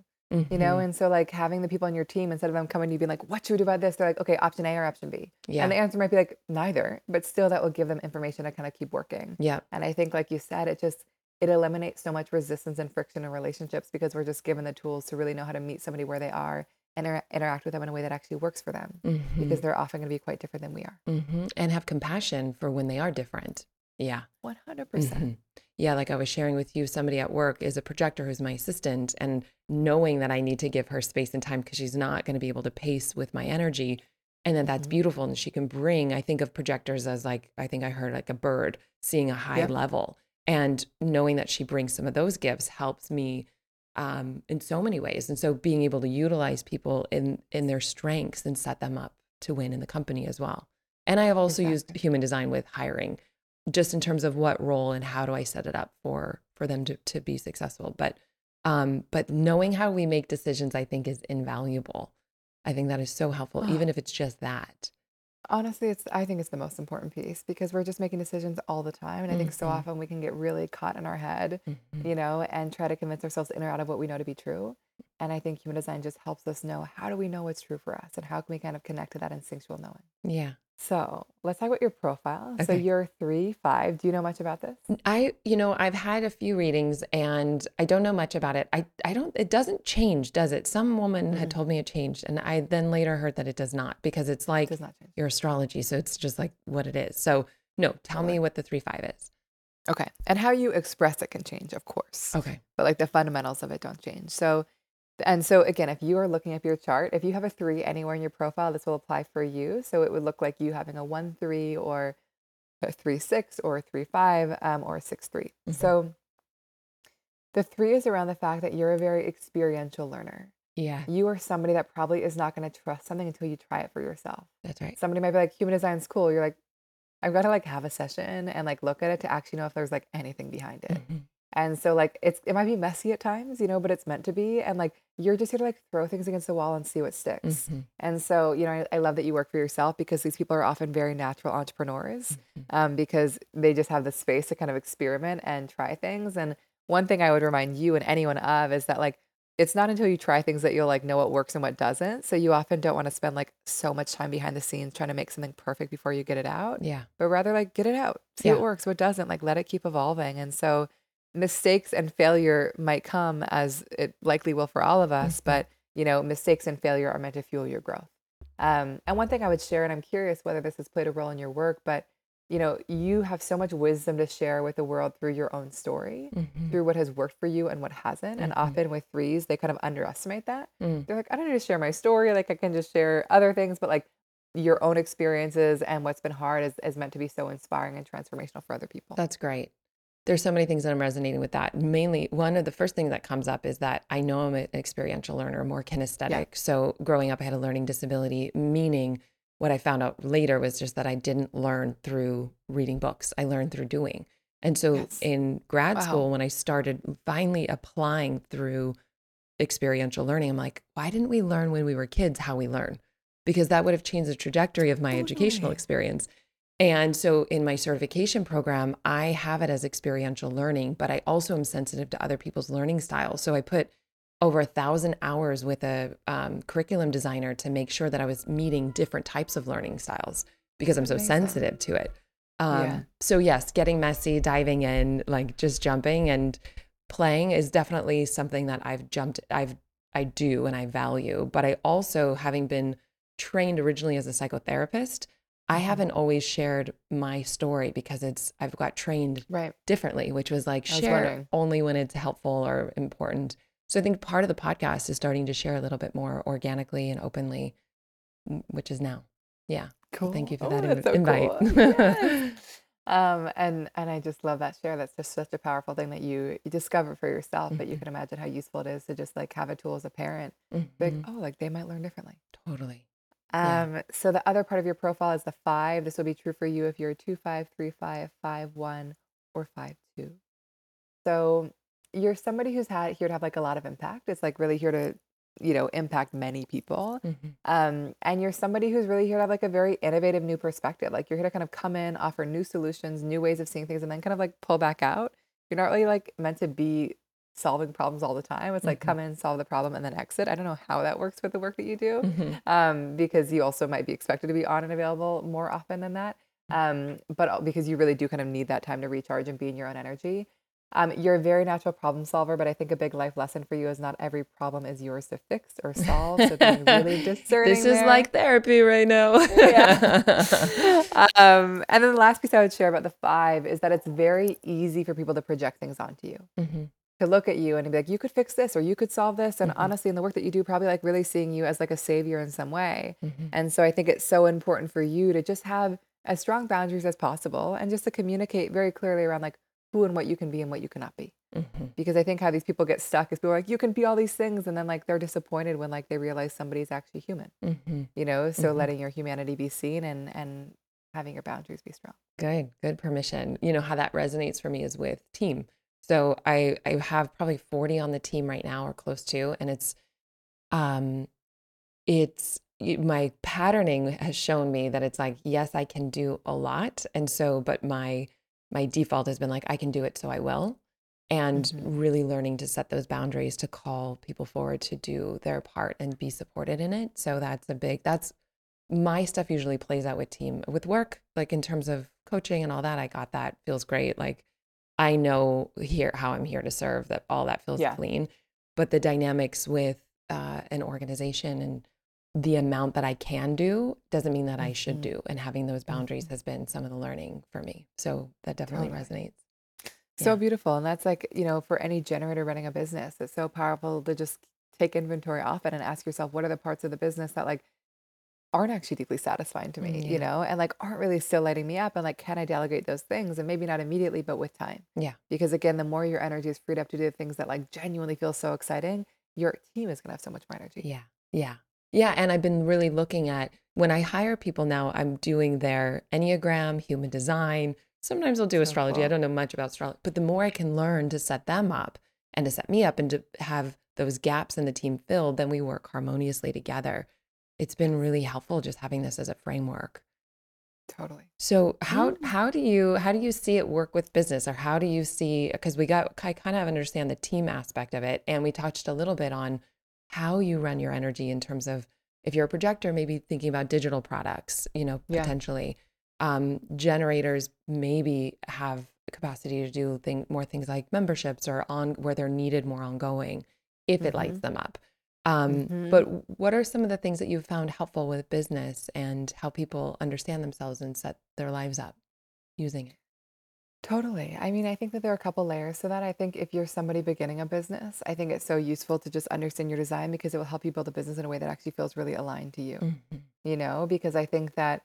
S1: you know
S2: Mhm.
S1: and so like having the people on your team instead of them coming to you being like what should we do about this they're like okay option a or option b
S2: yeah,
S1: and the answer might be like neither but still that will give them information to kind of keep working
S2: yeah,
S1: and i think like you said it just it eliminates so much resistance and friction in relationships because we're just given the tools to really know how to meet somebody where they are and inter- interact with them in a way that actually works for them
S2: Mhm.
S1: because they're often going to be quite different than we are
S2: Mhm. and have compassion for when they are different. Yeah.
S1: 100%
S2: Mhm. Yeah, like I was sharing with you, somebody at work is a projector who's my assistant, and knowing that I need to give her space and time because she's not going to be able to pace with my energy. And then that's
S1: Mhm.
S2: beautiful. And she can bring, I think of projectors as like, I think I heard like a bird seeing a high
S1: Yep.
S2: level. And knowing that she brings some of those gifts helps me um, in so many ways. And so being able to utilize people in in their strengths and set them up to win in the company as well. And I have also used human design with hiring just in terms of what role and how do I set it up for for them to to be successful. But um, but knowing how we make decisions, I think, is invaluable. I think that is so helpful, even if it's just that.
S1: Honestly, it's I think it's the most important piece because we're just making decisions all the time. And I think so
S2: Mhm.
S1: often we can get really caught in our head,
S2: Mhm.
S1: you know, and try to convince ourselves in or out of what we know to be true. And I think human design just helps us know how do we know what's true for us and how can we kind of connect to that instinctual knowing.
S2: Yeah.
S1: So let's talk about your profile. So
S2: Okay.
S1: you're three, five. Do you know much about this?
S2: I, you know, I've had a few readings and I don't know much about it. I, I don't, it doesn't change, does it? Some woman had
S1: Mm-mm.
S2: told me it changed. And I then later heard that it does not because it's
S1: It
S2: like
S1: does not change.
S2: your astrology. So it's just like what it is. So, no, tell me what the three five is.
S1: Okay. And how you express it can change, of course.
S2: Okay.
S1: but like the fundamentals of it don't change. So, and so again, if you are looking up your chart, if you have a three anywhere in your profile, this will apply for you. So it would look like you having a one three or a three six or a three five um, or a six three.
S2: Mhm.
S1: So the three is around the fact that you're a very experiential learner.
S2: Yeah,
S1: You are somebody that probably is not going to trust something until you try it for yourself.
S2: that's right.
S1: Somebody might be like, human design's cool. You're like, I've got to like have a session and like look at it to actually know if there's like anything behind it.
S2: Mhm.
S1: And so like it's it might be messy at times, you know, but it's meant to be. And like you're just here to like throw things against the wall and see what sticks.
S2: Mhm.
S1: And so, you know, I, I love that you work for yourself because these people are often very natural entrepreneurs
S2: Mhm.
S1: um, because they just have the space to kind of experiment and try things. And one thing I would remind you and anyone of is that like it's not until you try things that you'll like know what works and what doesn't. So you often don't want to spend like so much time behind the scenes trying to make something perfect before you get it out
S2: Yeah.
S1: but rather like get it out, see
S2: Yeah.
S1: what works, what doesn't, like let it keep evolving. And so mistakes and failure might come as it likely will for all of us,
S2: Mhm.
S1: but you know, mistakes and failure are meant to fuel your growth. Um, and one thing I would share, and I'm curious whether this has played a role in your work, but you know, you have so much wisdom to share with the world through your own story,
S2: Mhm.
S1: through what has worked for you and what hasn't. And
S2: Mhm.
S1: often with threes, they kind of underestimate that.
S2: Mm.
S1: They're like, I don't need to share my story. Like I can just share other things, but like your own experiences and what's been hard is, is meant to be so inspiring and transformational for other people.
S2: That's great. There's so many things that I'm resonating with that. Mainly, one of the first things that comes up is that I know I'm an experiential learner, more kinesthetic. So, growing up, I had a learning disability, meaning what I found out later was just that I didn't learn through reading books, I learned through doing. And so,
S1: Yes.
S2: in grad
S1: Wow.
S2: school, when I started finally applying through experiential learning. I'm like, why didn't we learn when we were kids how we learn? Because that would have changed the trajectory of my educational experience. And so in my certification program, I have it as experiential learning, but I also am sensitive to other people's learning styles. So I put over a thousand hours with a um, curriculum designer to make sure that I was meeting different types of learning styles because I'm so sensitive to it. Um,
S1: Yeah.
S2: So, yes, getting messy, diving in, like just jumping and playing is definitely something that I've jumped, I've, I do and I value. But I also, having been trained originally as a psychotherapist, I
S1: Mhm.
S2: haven't always shared my story because it's, I've got trained
S1: Right.
S2: differently, which was like
S1: was
S2: share
S1: wondering.
S2: only when it's helpful or important. So I think part of the podcast is starting to share a little bit more organically and openly, which is now. Yeah.
S1: Cool.
S2: Thank you for
S1: Oh,
S2: that in-
S1: so
S2: invite.
S1: cool. Yes. um, and and I just love that share. That's just such a powerful thing that you, you discover for yourself. But you can imagine how useful it is to just like have a tool as a parent. Like,
S2: Mhm.
S1: oh, like they might learn differently.
S2: Totally. Yeah.
S1: Um, so the other part of your profile is the five. This will be true for you if you're a two, five, three, five, five, one, or five, two. So you're somebody who's had here to have like a lot of impact. It's like really here to, you know, impact many people.
S2: Mhm.
S1: Um, and you're somebody who's really here to have like a very innovative new perspective. Like you're here to kind of come in, offer new solutions, new ways of seeing things, and then kind of like pull back out. You're not really like meant to be solving problems all the time. It's like
S2: Mhm.
S1: come in, solve the problem, and then exit. I don't know how that works with the work that you do
S2: Mhm.
S1: um, because you also might be expected to be on and available more often than that. Um, but because you really do kind of need that time to recharge and be in your own energy. Um, you're a very natural problem solver, but I think a big life lesson for you is not every problem is yours to fix or solve. So being really discerning.
S2: this is
S1: there.
S2: like therapy right now.
S1: yeah. um, and then the last piece I would share about the five is that it's very easy for people to project things onto you
S2: Mhm.
S1: To look at you and be like, you could fix this or you could solve this. And
S2: Mhm.
S1: honestly, in the work that you do, probably like really seeing you as like a savior in some way.
S2: Mhm.
S1: And so I think it's so important for you to just have as strong boundaries as possible and just to communicate very clearly around like who and what you can be and what you cannot be.
S2: Mhm.
S1: Because I think how these people get stuck is people are like, you can be all these things. And then like they're disappointed when like they realize somebody's actually human,
S2: Mhm.
S1: you know? So
S2: Mhm.
S1: letting your humanity be seen and, and having your boundaries be strong.
S2: Good, good permission. You know how that resonates for me is with team. So I I have probably 40 on the team right now or close to and it's um it's my patterning has shown me that it's like yes, I can do a lot and so but my my default has been like I can do it so I will and
S1: Mhm.
S2: really learning to set those boundaries to call people forward to do their part and be supported in it. So that's a big that's my stuff usually plays out with team with work like in terms of coaching and all that i got that feels great like i know here how i'm here to serve that all that feels
S1: Yeah.
S2: clean but the dynamics with uh, an organization and the amount that i can do doesn't mean that i should
S1: Mhm.
S2: do and having those boundaries has been some of the learning for me so that definitely
S1: Totally.
S2: resonates
S1: So
S2: Yeah.
S1: beautiful. And that's like, you know, for any generator running a business, it's so powerful to just take inventory off it and ask yourself, what are the parts of the business that like aren't actually deeply satisfying to me, mm,
S2: Yeah.
S1: you know, and like aren't really still lighting me up? And like, can I delegate those things? And maybe not immediately, but with time.
S2: Yeah.
S1: Because again, the more your energy is freed up to do the things that like genuinely feel so exciting, your team is going to have so much more energy.
S2: Yeah. Yeah. Yeah. And I've been really looking at when I hire people now, I'm doing their Enneagram, human design. Sometimes I'll do
S1: So
S2: astrology. I
S1: cool.
S2: don't know much about astrology, but the more I can learn to set them up and to set me up and to have those gaps in the team filled, then we work harmoniously together. It's been really helpful just having this as a framework.
S1: Totally.
S2: So how
S1: Mm.
S2: how do you how do you see it work with business or how do you see because we got I kind of understand the team aspect of it and we touched a little bit on how you run your energy in terms of if you're a projector maybe thinking about digital products you know
S1: Yeah.
S2: potentially um, generators maybe have capacity to do thing, more things like memberships or on where they're needed more ongoing if it lights them up um,
S1: Mhm.
S2: but what are some of the things that you've found helpful with business and how people understand themselves and set their lives up using it?
S1: Totally. I mean, I think that there are a couple layers to that. I think if you're somebody beginning a business, I think it's so useful to just understand your design because it will help you build a business in a way that actually feels really aligned to you.
S2: Mhm.
S1: You know, because I think that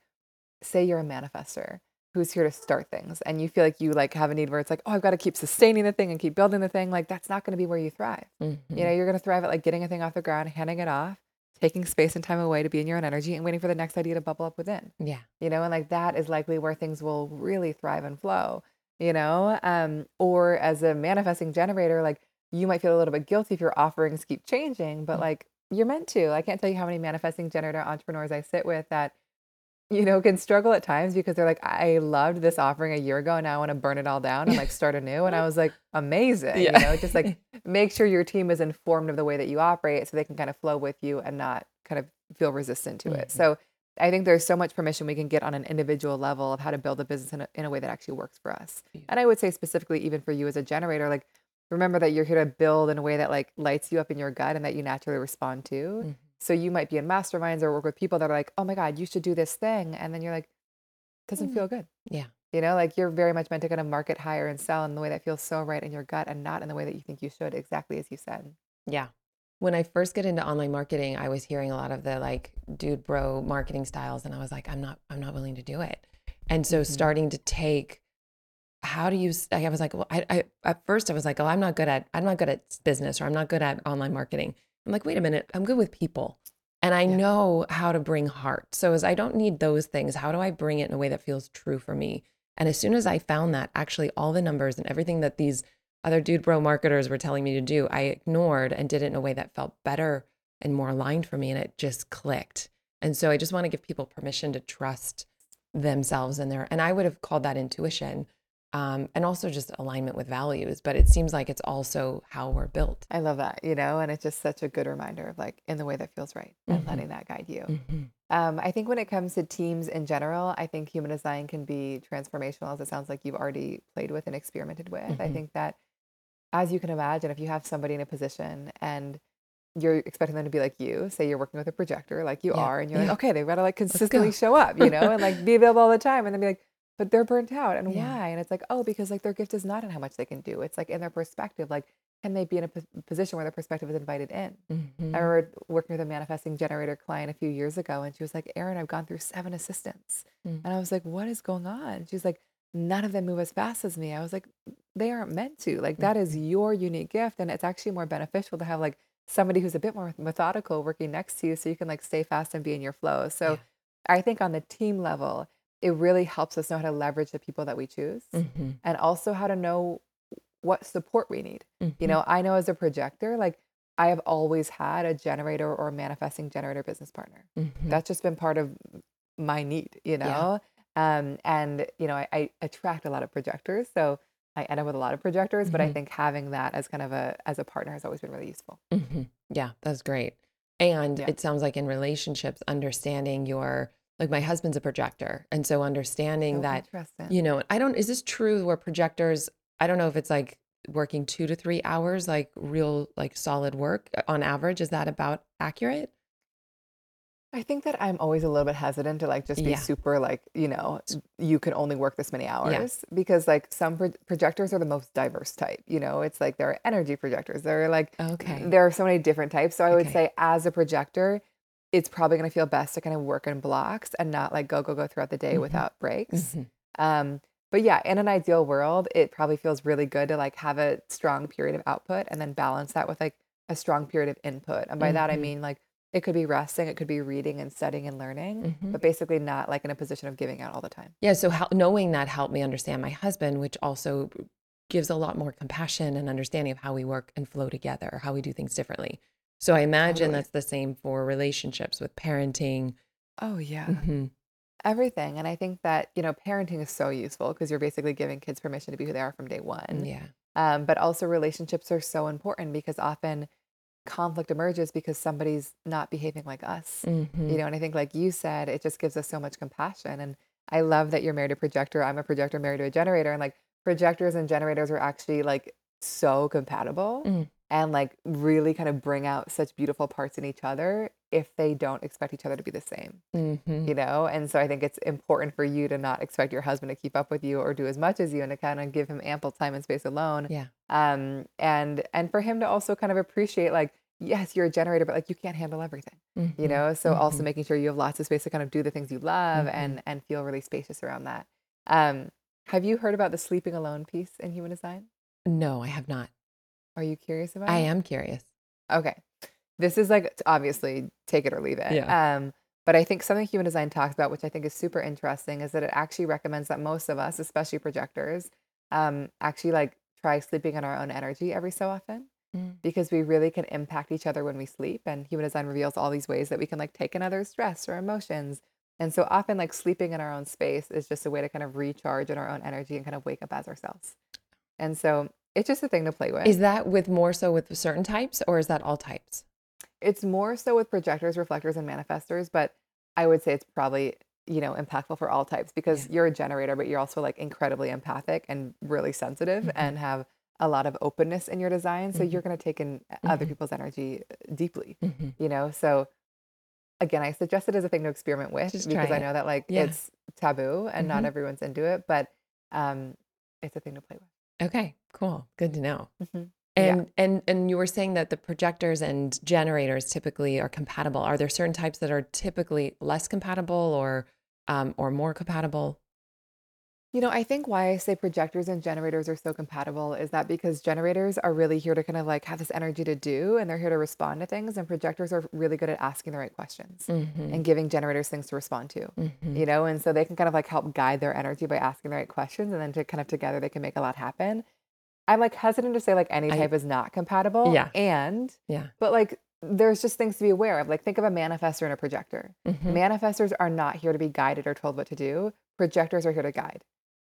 S1: say you're a manifester who's here to start things and you feel like you like have a need where it's like, oh, I've got to keep sustaining the thing and keep building the thing, like that's not going to be where you thrive. You
S2: Mhm.
S1: know, you're going to thrive at like getting a thing off the ground, handing it off, taking space and time away to be in your own energy and waiting for the next idea to bubble up within
S2: Yeah.
S1: you know, and like that is likely where things will really thrive and flow, you know. Um, or as a manifesting generator, like you might feel a little bit guilty if your offerings keep changing, but
S2: Mm.
S1: like you're meant to. I can't tell you how many manifesting generator entrepreneurs I sit with that you know, can struggle at times because they're like, I loved this offering a year ago and now I want to burn it all down and like start anew. And I was like, amazing.
S2: Yeah.
S1: You know, just like make sure your team is informed of the way that you operate so they can kind of flow with you and not kind of feel resistant to it.
S2: Mhm.
S1: So I think there's so much permission we can get on an individual level of how to build a business in a, in a way that actually works for us. And I would say specifically even for you as a generator, like remember that you're here to build in a way that like lights you up in your gut and that you naturally respond to.
S2: Mhm.
S1: So you might be in masterminds or work with people that are like, "Oh my god, you should do this thing." And then you're like, "Doesn't
S2: Mm.
S1: feel good."
S2: Yeah.
S1: You know, like you're very much meant to kind of market higher and sell in the way that feels so right in your gut and not in the way that you think you should, exactly as you said.
S2: Yeah. When I first get into online marketing, I was hearing a lot of the like dude bro marketing styles and I was like I'm not I'm not willing to do it. And so
S1: Mhm.
S2: starting to take how do you I was like well I, I at first I was like oh I'm not good at I'm not good at business or I'm not good at online marketing. I'm like wait a minute, I'm good with people. And I
S1: Yeah.
S2: know how to bring heart. So as I don't need those things, how do I bring it in a way that feels true for me? And as soon as I found that, actually all the numbers and everything that these other dude bro marketers were telling me to do, I ignored and did it in a way that felt better and more aligned for me. And it just clicked. And so I just want to give people permission to trust themselves in there. And I would have called that intuition um, and also just alignment with values. But it seems like it's also how we're built.
S1: I love that, you know, and it's just such a good reminder of like in the way that feels right and
S2: Mhm.
S1: letting that guide you.
S2: Mhm.
S1: Um, I think when it comes to teams in general, I think human design can be transformational, as it sounds like you've already played with and experimented with. I
S2: Mhm.
S1: think that, as you can imagine, if you have somebody in a position and you're expecting them to be like you, say you're working with a projector like you
S2: Yeah.
S1: are, and you're like, okay, they've got to like consistently show up, you know, and like be available all the time, and then be like, but they're burnt out, and
S2: Yeah.
S1: why? And it's like, oh, because like their gift is not in how much they can do. It's like in their perspective, like can they be in a pos- position where their perspective is invited in?
S2: Mhm.
S1: I remember working with a manifesting generator client a few years ago, and she was like, Erin, I've gone through seven assistants.
S2: Mm.
S1: And I was like, what is going on? She's like, none of them move as fast as me. I was like, they aren't meant to. Like, that is your unique gift. And it's actually more beneficial to have like somebody who's a bit more methodical working next to you so you can like stay fast and be in your flow. So
S2: Yeah.
S1: I think on the team level, it really helps us know how to leverage the people that we choose
S2: Mhm.
S1: and also how to know what support we need. You
S2: Mhm.
S1: know, I know as a projector, like I have always had a generator or a manifesting generator business partner.
S2: Mhm.
S1: That's just been part of my need, you
S2: Yeah.
S1: know? Um, and, you know, I, I attract a lot of projectors. So I end up with a lot of projectors, but I
S2: Mhm.
S1: think having that as kind of a, as a partner has always been really useful.
S2: Mhm. Yeah, that's great. And
S1: Yeah.
S2: it sounds like in relationships, understanding your, like my husband's a projector. And so understanding
S1: So
S2: that, you know, I don't, is this true where projectors, I don't know if it's like working two to three hours, like real, like solid work uh, on average. Is that about accurate?
S1: I think that I'm always a little bit hesitant to like just be
S2: Yeah.
S1: super like, you know, you can only work this many hours because like some pro- projectors are the most diverse type, you know, it's like there are energy projectors. There are like,
S2: Okay.
S1: there are so many different types. So I would say as a projector, it's probably going to feel best to kind of work in blocks and not like go, go, go throughout the day
S2: Mhm.
S1: without breaks.
S2: Mhm.
S1: Um, but yeah, in an ideal world, it probably feels really good to like have a strong period of output and then balance that with like a strong period of input. And by that I
S2: Mhm.
S1: mean like it could be resting, it could be reading and studying and learning,
S2: Mhm.
S1: but basically not like in a position of giving out all the time.
S2: Yeah. So how, knowing that helped me understand my husband, which also gives a lot more compassion and understanding of how we work and flow together, how we do things differently. So I imagine
S1: Totally.
S2: that's the same for relationships with parenting.
S1: Oh yeah.
S2: Mhm.
S1: Everything. And I think that, you know, parenting is so useful because you're basically giving kids permission to be who they are from day one.
S2: Yeah.
S1: Um, but also relationships are so important because often conflict emerges because somebody's not behaving like us.
S2: Mhm.
S1: You know, and I think like you said, it just gives us so much compassion. And I love that you're married to a projector. I'm a projector married to a generator. And like projectors and generators are actually like so compatible
S2: Mm.
S1: And like really kind of bring out such beautiful parts in each other if they don't expect each other to be the same
S2: Mhm.
S1: you know and so i think it's important for you to not expect your husband to keep up with you or do as much as you and to kind of give him ample time and space alone
S2: Yeah.
S1: um and and for him to also kind of appreciate like yes you're a generator but like you can't handle everything you
S2: Mhm.
S1: know so also
S2: Mhm.
S1: making sure you have lots of space to kind of do the things you love and and feel really spacious around that um have you heard about the sleeping alone piece in human design
S2: No, I have not.
S1: Are you curious about
S2: I
S1: it
S2: am curious.
S1: Okay. This is like obviously take it or leave it.
S2: Yeah.
S1: Um, but I think something human design talks about, which I think is super interesting, is that it actually recommends that most of us, especially projectors, um, actually like try sleeping in our own energy every so often.
S2: Mm.
S1: because we really can impact each other when we sleep. And human design reveals all these ways that we can like take in other stress or emotions. And so often, like sleeping in our own space is just a way to kind of recharge in our own energy and kind of wake up as ourselves. And so it's just a thing to play with.
S2: Is that with more so with certain types or is that all types?
S1: It's more so with projectors, reflectors, and manifestors, but I would say it's probably, you know, impactful for all types because
S2: Yeah.
S1: you're a generator, but you're also like incredibly empathic and really sensitive
S2: Mhm.
S1: and have a lot of openness in your design. So
S2: Mhm.
S1: you're going to take in other
S2: Mhm.
S1: people's energy uh, deeply,
S2: Mhm.
S1: you know? So again, I suggest it as a thing to experiment with
S2: Just
S1: because I know that like
S2: Yeah.
S1: it's taboo and not
S2: Mhm.
S1: everyone's into it, but um, it's a thing to play
S2: Okay, cool. Good to know.
S1: with. Mhm. Yeah.
S2: And and and you were saying that the projectors and generators typically are compatible. Are there certain types that are typically less compatible or um, or more compatible?
S1: You know, I think why I say projectors and generators are so compatible is that because generators are really here to kind of like have this energy to do and they're here to respond to things, and projectors are really good at asking the right questions
S2: Mm-hmm.
S1: and giving generators things to respond to,
S2: Mm-hmm.
S1: you know, and so they can kind of like help guide their energy by asking the right questions and then to kind of together they can make a lot happen. I'm like hesitant to say like any
S2: I-
S1: type is not compatible.
S2: Yeah.
S1: And,
S2: Yeah.
S1: but like there's just things to be aware of. Like think of a manifestor and a projector.
S2: Mhm.
S1: Manifestors are not here to be guided or told what to do. Projectors are here to guide.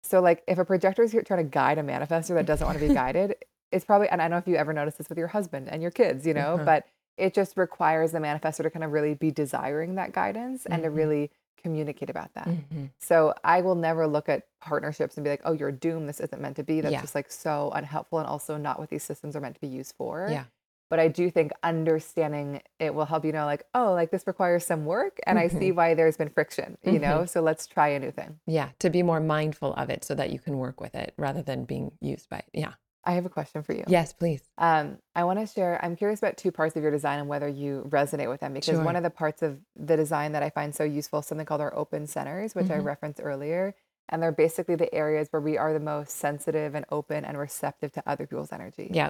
S1: So, like, if a projector is here trying to guide a manifestor that doesn't want to be guided, it's probably, and I don't know if you ever noticed this with your husband and your kids, you know,
S2: Uh-huh.
S1: but it just requires the manifestor to kind of really be desiring that guidance and to
S2: Mhm.
S1: really communicate about that.
S2: Mhm.
S1: So, I will never look at partnerships and be like, oh, you're doomed. This isn't meant to be. That's
S2: Yeah.
S1: just like so unhelpful and also not what these systems are meant to be used for.
S2: Yeah.
S1: But I do think understanding it will help you know, like, oh, like this requires some work. And I see why there's been friction, you know? So let's try a new thing.
S2: Yeah. To be more mindful of it so that you can work with it rather than being used by it. Yeah.
S1: I have a question for you.
S2: Yes, please.
S1: Um, I want to share, I'm curious about two parts of your design and whether you resonate with them because one of the parts of the design that I find so useful is something called our open centers, which I
S2: Mhm.
S1: referenced earlier. And they're basically the areas where we are the most sensitive and open and receptive to other people's energy.
S2: Yeah.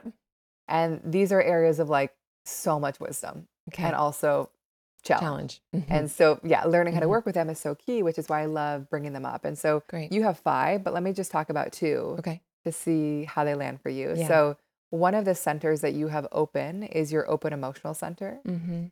S1: And these are areas of like so much wisdom
S2: Okay.
S1: and also challenge.
S2: Challenge. Mhm.
S1: And so, yeah, learning how to
S2: Mhm.
S1: work with them is so key, which is why I love bringing them up. And so,
S2: Great.
S1: you have five, but let me just talk about two
S2: okay.
S1: to see how they land for you.
S2: Yeah.
S1: So, one of the centers that you have open is your open emotional center.
S2: Mm-hmm.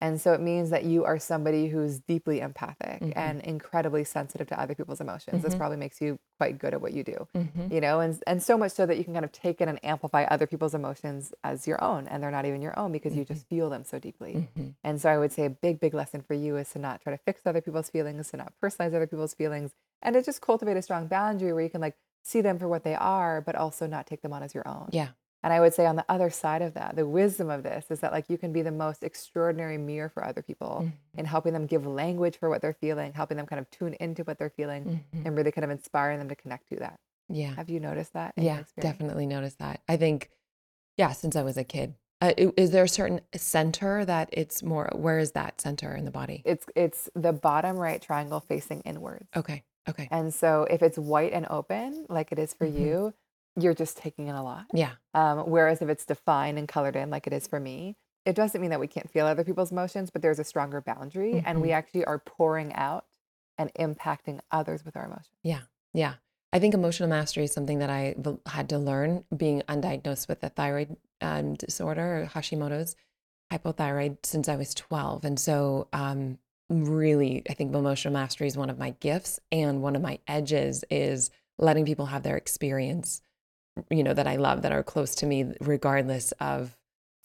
S1: And so, it means that you are somebody who's deeply empathic
S2: Mhm.
S1: and incredibly sensitive to other people's emotions. This
S2: Mhm.
S1: probably makes you quite good at what you do,
S2: Mm-hmm.
S1: you know, and, and so much so that you can kind of take in and amplify other people's emotions as your own. And they're not even your own because you
S2: Mm-hmm.
S1: just feel them so deeply.
S2: Mm-hmm.
S1: And so I would say a big, big lesson for you is to not try to fix other people's feelings, to not personalize other people's feelings, and to just cultivate a strong boundary where you can like see them for what they are, but also not take them on as your own.
S2: Yeah.
S1: And I would say on the other side of that, the wisdom of this is that like you can be the most extraordinary mirror for other people
S2: Mhm.
S1: in helping them give language for what they're feeling, helping them kind of tune into what they're feeling,
S2: Mhm.
S1: and really kind of inspiring them to connect to that.
S2: Yeah.
S1: Have you noticed that?
S2: Yeah, definitely noticed that. I think, yeah, since I was a kid. Uh, is there a certain center that it's more? Where is that center in the body?
S1: It's it's the bottom right triangle facing inwards.
S2: Okay. Okay.
S1: And so if it's white and open, like it is for
S2: Mhm.
S1: you, you're just taking in a lot.
S2: Yeah.
S1: Um, whereas if it's defined and colored in, like it is for me, it doesn't mean that we can't feel other people's emotions, but there's a stronger boundary and we
S2: Mhm.
S1: actually are pouring out and impacting others with our emotions.
S2: Yeah. Yeah. I think emotional mastery is something that I had to learn being undiagnosed with a thyroid um, disorder, Hashimoto's hypothyroid, since I was 12. And so, um, really, I think emotional mastery is one of my gifts. And one of my edges is letting people have their experience, you know, that I love, that are close to me, regardless of,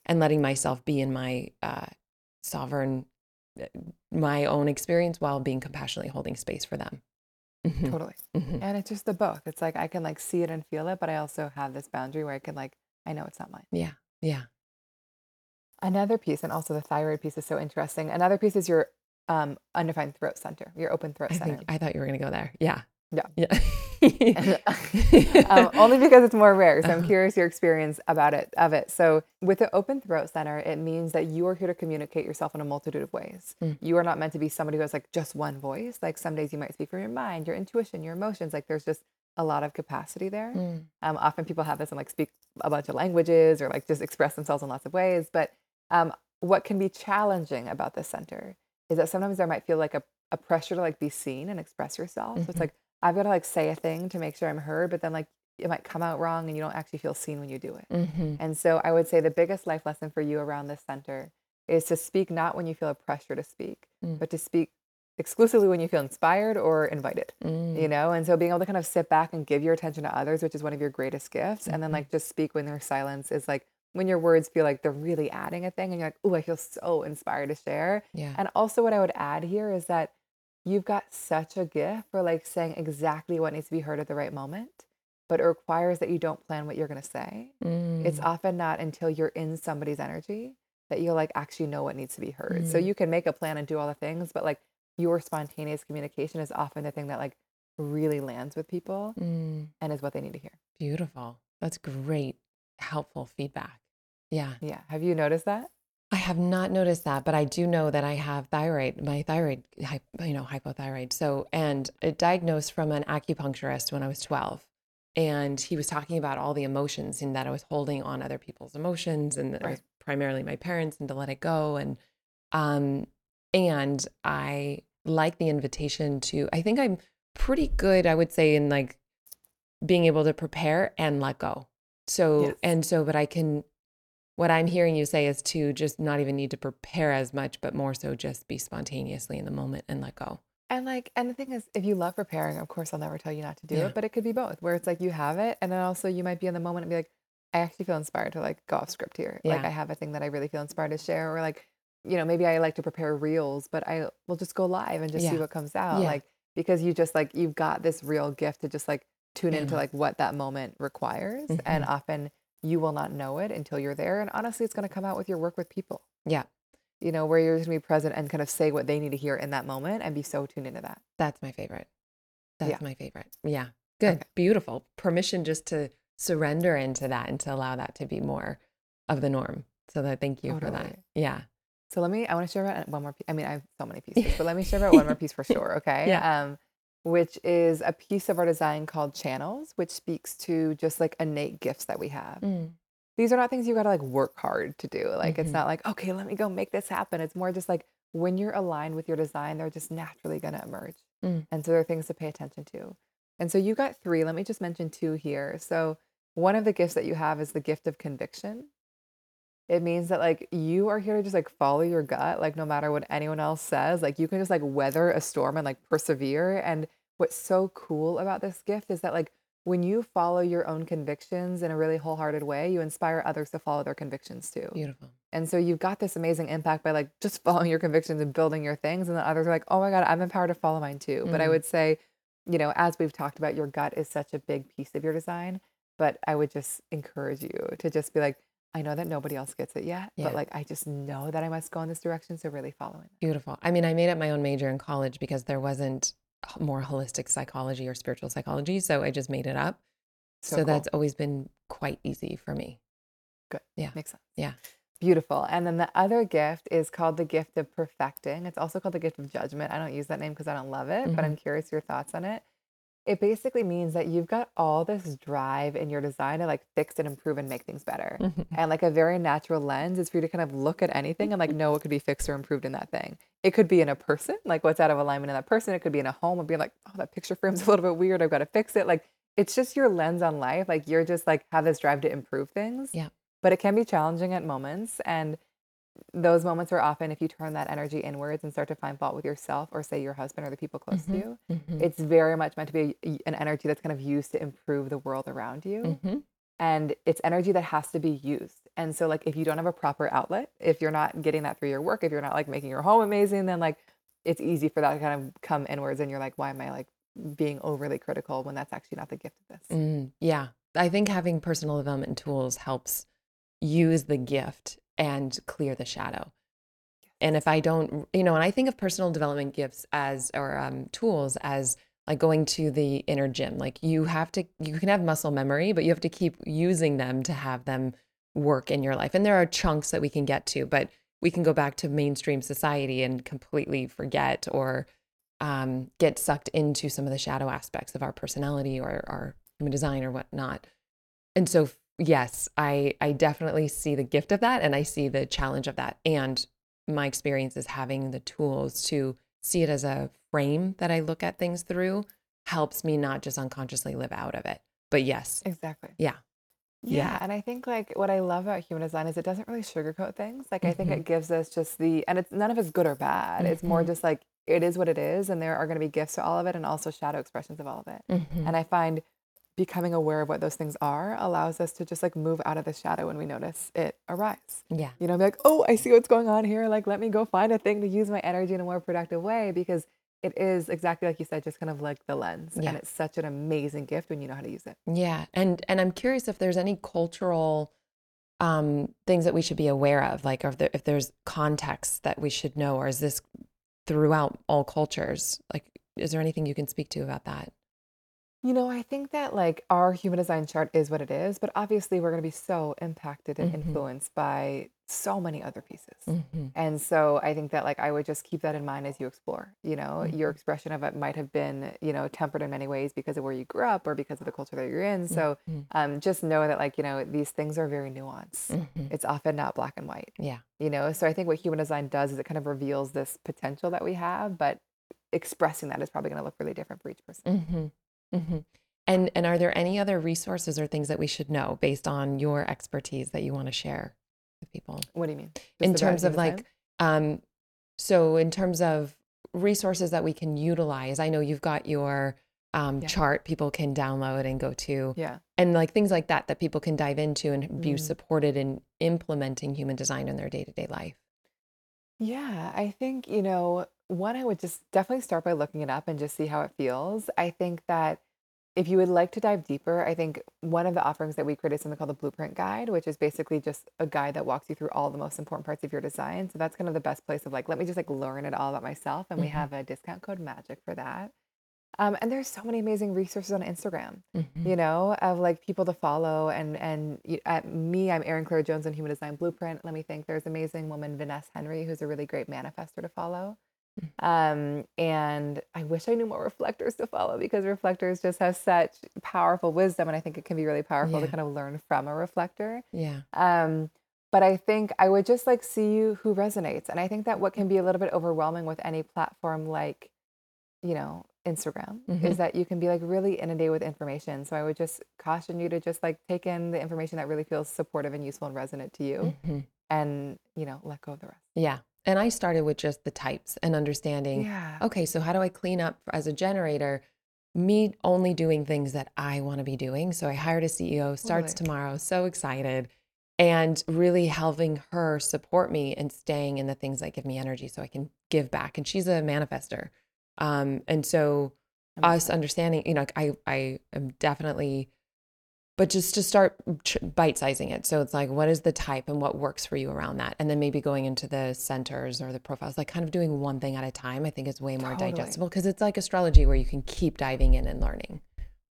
S2: and letting myself be in my uh, sovereign, uh, my own experience while being compassionately holding space for them. Mhm,
S1: Totally.
S2: mhm.
S1: And it's just the both. It's like I can like see it and feel it, but I also have this boundary where I can like, I know it's not mine.
S2: Yeah. Yeah.
S1: Another piece, and also the thyroid piece is so interesting. Another piece is your um, undefined throat center, your open throat
S2: I
S1: center.
S2: think I thought you were going to go there. Yeah.
S1: Yeah.
S2: Yeah.
S1: um, only because it's more rare. So I'm curious your experience about it of it. So with the open throat center, it means that you are here to communicate yourself in a multitude of ways.
S2: Mm.
S1: You are not meant to be somebody who has like just one voice. Like some days you might speak from your mind, your intuition, your emotions. Like there's just a lot of capacity there.
S2: Mm,
S1: Um, often people have this and like speak a bunch of languages or like just express themselves in lots of ways. But um, what can be challenging about this center is that sometimes there might feel like a, a pressure to like be seen and express yourself. So it's
S2: Mhm.
S1: like I've got to like say a thing to make sure I'm heard, but then like it might come out wrong and you don't actually feel seen when you do it.
S2: hmm
S1: And so I would say the biggest life lesson for you around this center is to speak not when you feel a pressure to speak,
S2: Mm.
S1: but to speak exclusively when you feel inspired or invited, you
S2: Mm.
S1: know? And so being able to kind of sit back and give your attention to others, which is one of your greatest gifts, and then
S2: Mhm.
S1: like just speak when there's silence is like when your words feel like they're really adding a thing and you're like, oh, I feel so inspired to share.
S2: Yeah.
S1: And also, what I would add here is that you've got such a gift for like saying exactly what needs to be heard at the right moment, but it requires that you don't plan what you're going to say. It's
S2: Mm.
S1: often not until you're in somebody's energy that you'll like actually know what needs to be heard. So
S2: Mm.
S1: you can make a plan and do all the things, but like your spontaneous communication is often the thing that like really lands with people
S2: Mm.
S1: and is what they need to hear.
S2: Beautiful. That's great, helpful feedback. Yeah.
S1: Yeah. Have you noticed that?
S2: I have not noticed that, but I do know that I have thyroid, my thyroid, you know, hypothyroid. So, and diagnosed from an acupuncturist when I was 12. And he was talking about all the emotions and that I was holding on other people's emotions and that it was
S1: Right.
S2: primarily my parents and to let it go. And, um, and I like the invitation to, I think I'm pretty good, I would say, in like being able to prepare and let go. So,
S1: Yes.
S2: and so, but I can, what I'm hearing you say is to just not even need to prepare as much, but more so just be spontaneously in the moment and let go.
S1: And like, and the thing is, if you love preparing, of course, I'll never tell you not to do
S2: Yeah.
S1: it, but it could be both, where it's like you have it, and then also you might be in the moment and be like, I actually feel inspired to like go off script here. Like, I have a thing that I really feel inspired to share, or like, you know, maybe I like to prepare reels, but I will just go live and just see what comes out.
S2: Yeah.
S1: Like, because you just like, you've got this real gift to just like tune into like what that moment requires. And
S2: Mhm.
S1: often you will not know it until you're there. And honestly, it's going to come out with your work with people,
S2: Yeah.
S1: you know, where you're just going to be present and kind of say what they need to hear in that moment and be so tuned into that.
S2: That's my favorite. That's
S1: Yeah.
S2: my favorite. Yeah. Good.
S1: Okay.
S2: Beautiful. Permission just to surrender into that and to allow that to be more of the norm. So that thank you for that.
S1: Totally.
S2: Yeah.
S1: So let me, I want to share about one more. Piece. I mean, I have so many pieces, but let me share about one more piece for sure. Okay.
S2: Yeah.
S1: Um, which is a piece of our design called Channels, which speaks to just like innate gifts that we have.
S2: Mm.
S1: These are not things you got to like work hard to do. Like, it's
S2: Mhm.
S1: not like, okay, let me go make this happen. It's more just like when you're aligned with your design, they're just naturally going to emerge.
S2: Mm.
S1: And so there are things to pay attention to. And so you got three. Let me just mention two here. So one of the gifts that you have is the gift of conviction. It means that like you are here to just like follow your gut, like no matter what anyone else says, like you can just like weather a storm and like persevere. And what's so cool about this gift is that like when you follow your own convictions in a really wholehearted way, you inspire others to follow their convictions too.
S2: Beautiful.
S1: And so you've got this amazing impact by like just following your convictions and building your things. And then others are like, oh my God, I'm empowered to follow mine too. But I
S2: Mm.
S1: would say, you know, as we've talked about, your gut is such a big piece of your design. But I would just encourage you to just be like, I know that nobody else gets it yet,
S2: Yeah.
S1: but like I just know that I must go in this direction. So really following it.
S2: Beautiful. I mean, I made up my own major in college because there wasn't more holistic psychology or spiritual psychology. So I just made it up.
S1: So,
S2: So,
S1: cool.
S2: that's always been quite easy for me.
S1: good.
S2: yeah.
S1: Makes sense.
S2: Yeah.
S1: Beautiful. And then the other gift is called the gift of perfecting. It's also called the gift of judgment. I don't use that name because I don't love it, but
S2: Mhm.
S1: I'm curious your thoughts on it. It basically means that you've got all this drive in your design to like fix and improve and make things better. Mm-hmm. And like a very natural lens is for you to kind of look at anything and like know what could be fixed or improved in that thing. It could be in a person, like what's out of alignment in that person. It could be in a home and being like, oh, that picture frame's a little bit weird. I've got to fix it. Like it's just your lens on life. Like you're just like have this drive to improve things.
S2: Yeah.
S1: But it can be challenging at moments. And those moments are often if you turn that energy inwards and start to find fault with yourself or say your husband or the people close to
S2: Mhm.
S1: you,
S2: Mhm.
S1: it's very much meant to be a- an energy that's kind of used to improve the world around you
S2: Mhm.
S1: and it's energy that has to be used and so like if you don't have a proper outlet if you're not getting that through your work if you're not like making your home amazing then like it's easy for that to kind of come inwards and you're like why am i like being overly critical when that's actually not the gift of this
S2: Mm, yeah. I think having personal development tools helps use the gift and clear the shadow. And if I don't, you know, and I think of personal development gifts as, or um, tools as like going to the inner gym. Like you have to, you can have muscle memory, but you have to keep using them to have them work in your life. And there are chunks that we can get to, but we can go back to mainstream society and completely forget or um, get sucked into some of the shadow aspects of our personality or our human design or whatnot. And so, yes, I I definitely see the gift of that, and I see the challenge of that. And my experience is having the tools to see it as a frame that I look at things through helps me not just unconsciously live out of it, but yes.
S1: Exactly.
S2: Yeah.
S1: Yeah,
S2: Yeah.
S1: and I think like what I love about human design is it doesn't really sugarcoat things. Like I think
S2: hmm
S1: it gives us just the and it's none of it's good or bad. It's more
S2: hmm
S1: just like it is what it is and there are going to be gifts to all of it and also shadow expressions of all of it.
S2: hmm
S1: And I find becoming aware of what those things are allows us to just like move out of the shadow when we notice it arise.
S2: Yeah.
S1: You know, be like, "Oh, I see what's going on here. Like let me go find a thing to use my energy in a more productive way because it is exactly like you said just kind of like the lens
S2: Yeah.
S1: and it's such an amazing gift when you know how to use it.
S2: Yeah. And and I'm curious if there's any cultural um things that we should be aware of, like if there, if there's context that we should know, or is this throughout all cultures? Like, is there anything you can speak to about that?
S1: You know, I think that like our human design chart is what it is, but obviously we're going to be so impacted and
S2: hmm
S1: influenced by so many other pieces.
S2: hmm
S1: And so I think that like I would just keep that in mind as you explore. You know, your
S2: hmm
S1: expression of it might have been, you know, tempered in many ways because of where you grew up or because of the culture that you're in. So
S2: hmm
S1: um, just know that like, you know, these things are very nuanced.
S2: hmm
S1: It's often not black and white,
S2: Yeah.
S1: you know? So I think what human design does is it kind of reveals this potential that we have, but expressing that is probably going to look really different for each person.
S2: hmm hmm And and are there any other resources or things that we should know based on your expertise that you want to share with people?
S1: What do you mean? Just
S2: In terms of like, um, so in terms of resources that we can utilize, I know you've got your um,
S1: Yeah.
S2: chart people can download and go to,
S1: Yeah.
S2: and like things like that that people can dive into and be
S1: Mm.
S2: supported in implementing human design in their day to day life.
S1: Yeah, I think, you know, one, I would just definitely start by looking it up and just see how it feels. I think that if you would like to dive deeper, I think one of the offerings that we created is something called the Blueprint Guide, which is basically just a guide that walks you through all the most important parts of your design. So that's kind of the best place of like, let me just like learn it all about myself. And we
S2: hmm
S1: have a discount code magic for that. Um, and there's so many amazing resources on Instagram,
S2: hmm
S1: you know, of like people to follow. And and y- at me, I'm Erin Claire Jones on Human Design Blueprint. Let me think. There's amazing woman Vanessa Henry, who's a really great manifester to follow. Um, and I wish I knew more reflectors to follow because reflectors just have such powerful wisdom, and I think it can be really powerful to kind of learn from a reflector.
S2: Yeah.
S1: Um, but I think I would just like see you who resonates. And I think that what can be a little bit overwhelming with any platform like, you know, Instagram
S2: hmm
S1: is that you can be like really inundated with information. So I would just caution you to just like take in the information that really feels supportive and useful and resonant to you
S2: hmm
S1: and, you know, let go of the rest.
S2: Yeah. And I started with just the types and understanding,
S1: Yeah,
S2: okay, so how do I clean up as a generator? Me only doing things that I want to be doing. So I hired a CEO, starts
S1: totally.
S2: tomorrow, so excited, and really helping her support me and staying in the things that give me energy so I can give back. And she's a manifester. Um, and so us understanding, you know, I I am definitely but just to start bite sizing it. So it's like, what is the type and what works for you around that? And then maybe going into the centers or the profiles, like kind of doing one thing at a time, I think is way more
S1: Totally.
S2: digestible because it's like astrology where you can keep diving in and learning.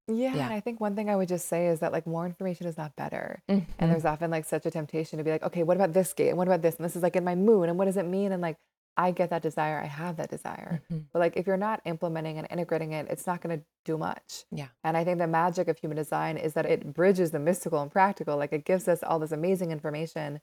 S1: Yeah, and
S2: Yeah.
S1: I think one thing I would just say is that like more information is not better. And
S2: hmm
S1: there's often like such a temptation to be like, okay, what about this gate? And what about this? And this is like in my moon. And what does it mean? And like, I get that desire. I have that desire.
S2: hmm
S1: But like, if you're not implementing and integrating it, it's not going to do much.
S2: Yeah.
S1: And I think the magic of human design is that it bridges the mystical and practical. Like, it gives us all this amazing information,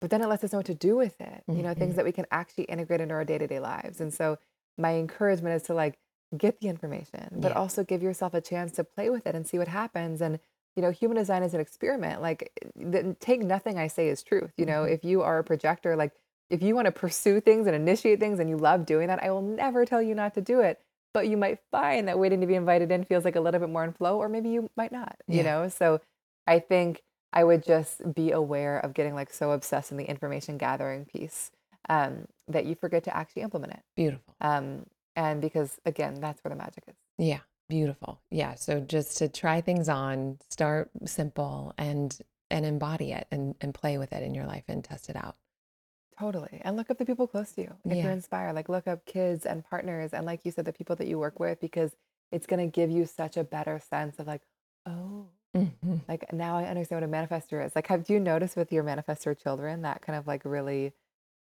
S1: but then it lets us know what to do with it. You know, things
S2: hmm
S1: that we can actually integrate into our day to day lives. And so, my encouragement is to like get the information, but
S2: Yeah.
S1: also give yourself a chance to play with it and see what happens. And, you know, human design is an experiment. Like, th- take nothing I say as truth. You know,
S2: hmm
S1: if you are a projector, like, if you want to pursue things and initiate things and you love doing that, I will never tell you not to do it. But you might find that waiting to be invited in feels like a little bit more in flow, or maybe you might not, you know? So I think I would just be aware of getting like so obsessed in the information gathering piece um, that you forget to actually implement it.
S2: Beautiful.
S1: Um, and because again, that's where the magic is.
S2: Yeah. Beautiful. Yeah. So just to try things on, start simple and and embody it and and play with it in your life and test it out.
S1: Totally. And look up the people close to you. If you're
S2: Yeah.
S1: inspired, like look up kids and partners and like you said, the people that you work with, because it's going to give you such a better sense of like, oh,
S2: hmm
S1: like now I understand what a manifestor is. Like, have you noticed with your manifestor children that kind of like really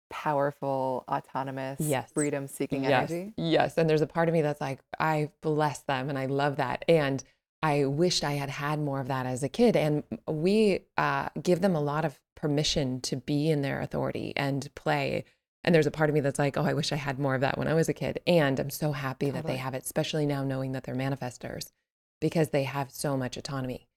S1: powerful, autonomous,
S2: Yes.
S1: freedom seeking
S2: Yes.
S1: energy?
S2: Yes. And there's a part of me that's like, I bless them and I love that. And I wished I had had more of that as a kid. And we uh, give them a lot of permission to be in their authority and play. And there's a part of me that's like, oh, I wish I had more of that when I was a kid. And I'm so happy that they have it, especially now knowing that they're manifestors because they have so much autonomy.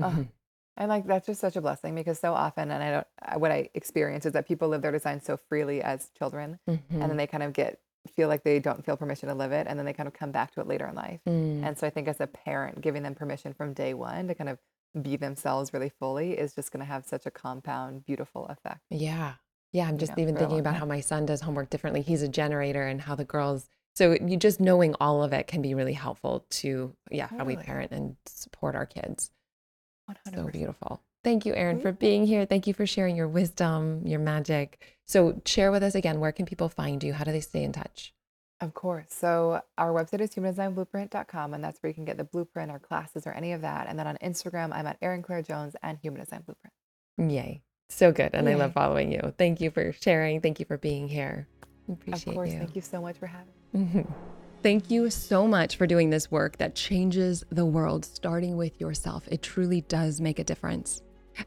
S2: Mhm.
S1: And like that's just such a blessing because so often, and I don't, what I experience is that people live their design so freely as children, and
S2: Mhm.
S1: then they kind of get feel like they don't feel permission to live it, and then they kind of come back to it later in life.
S2: Mm.
S1: And so I think as a parent, giving them permission from day one to kind of be themselves really fully is just going to have such a compound, beautiful effect.
S2: Yeah. Yeah. I'm
S1: You
S2: just
S1: know,
S2: even thinking about
S1: time.
S2: how my son does homework differently. He's a generator and how the girls, so you just knowing all of it can be really helpful to, yeah, how we parent and support our kids. So
S1: 100%.
S2: beautiful. Thank you, Erin, for being here. Thank you for sharing your wisdom, your magic. So share with us again, where can people find you? How do they stay in touch?
S1: Of course. So our website is humandesignblueprint.com, and that's where you can get the blueprint or classes or any of that. And then on Instagram, I'm at Erin Claire Jones and Human Design Blueprint.
S2: Yay. So good. And I love following you. Thank you for sharing. Thank you for being here. Appreciate Of
S1: course.
S2: you.
S1: Thank you so much for having me.
S2: Thank you so much for doing this work that changes the world, starting with yourself. It truly does make a difference.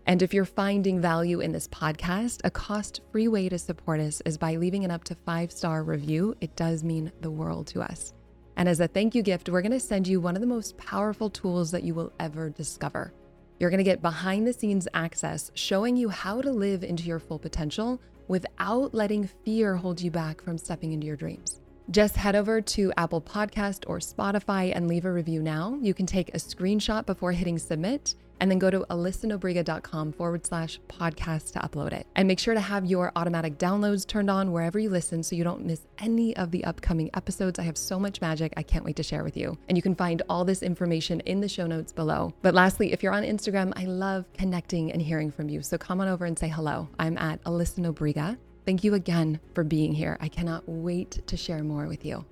S2: And if you're finding value in this podcast, a cost free way to support us is by leaving an up to five star review. It does mean the world to us. And as a thank you gift, we're going to send you one of the most powerful tools that you will ever discover. You're going to get behind the scenes access showing you how to live into your full potential without letting fear hold you back from stepping into your dreams. Just head over to Apple Podcast or Spotify and leave a review now. You can take a screenshot before hitting submit and then go to alyssanobriga.com forward slash podcast to upload it. And make sure to have your automatic downloads turned on wherever you listen so you don't miss any of the upcoming episodes. I have so much magic I can't wait to share with you. And you can find all this information in the show notes below. But lastly, if you're on Instagram, I love connecting and hearing from you. So come on over and say hello. I'm at Alyssa Nobriga. Thank you again for being here. I cannot wait to share more with you.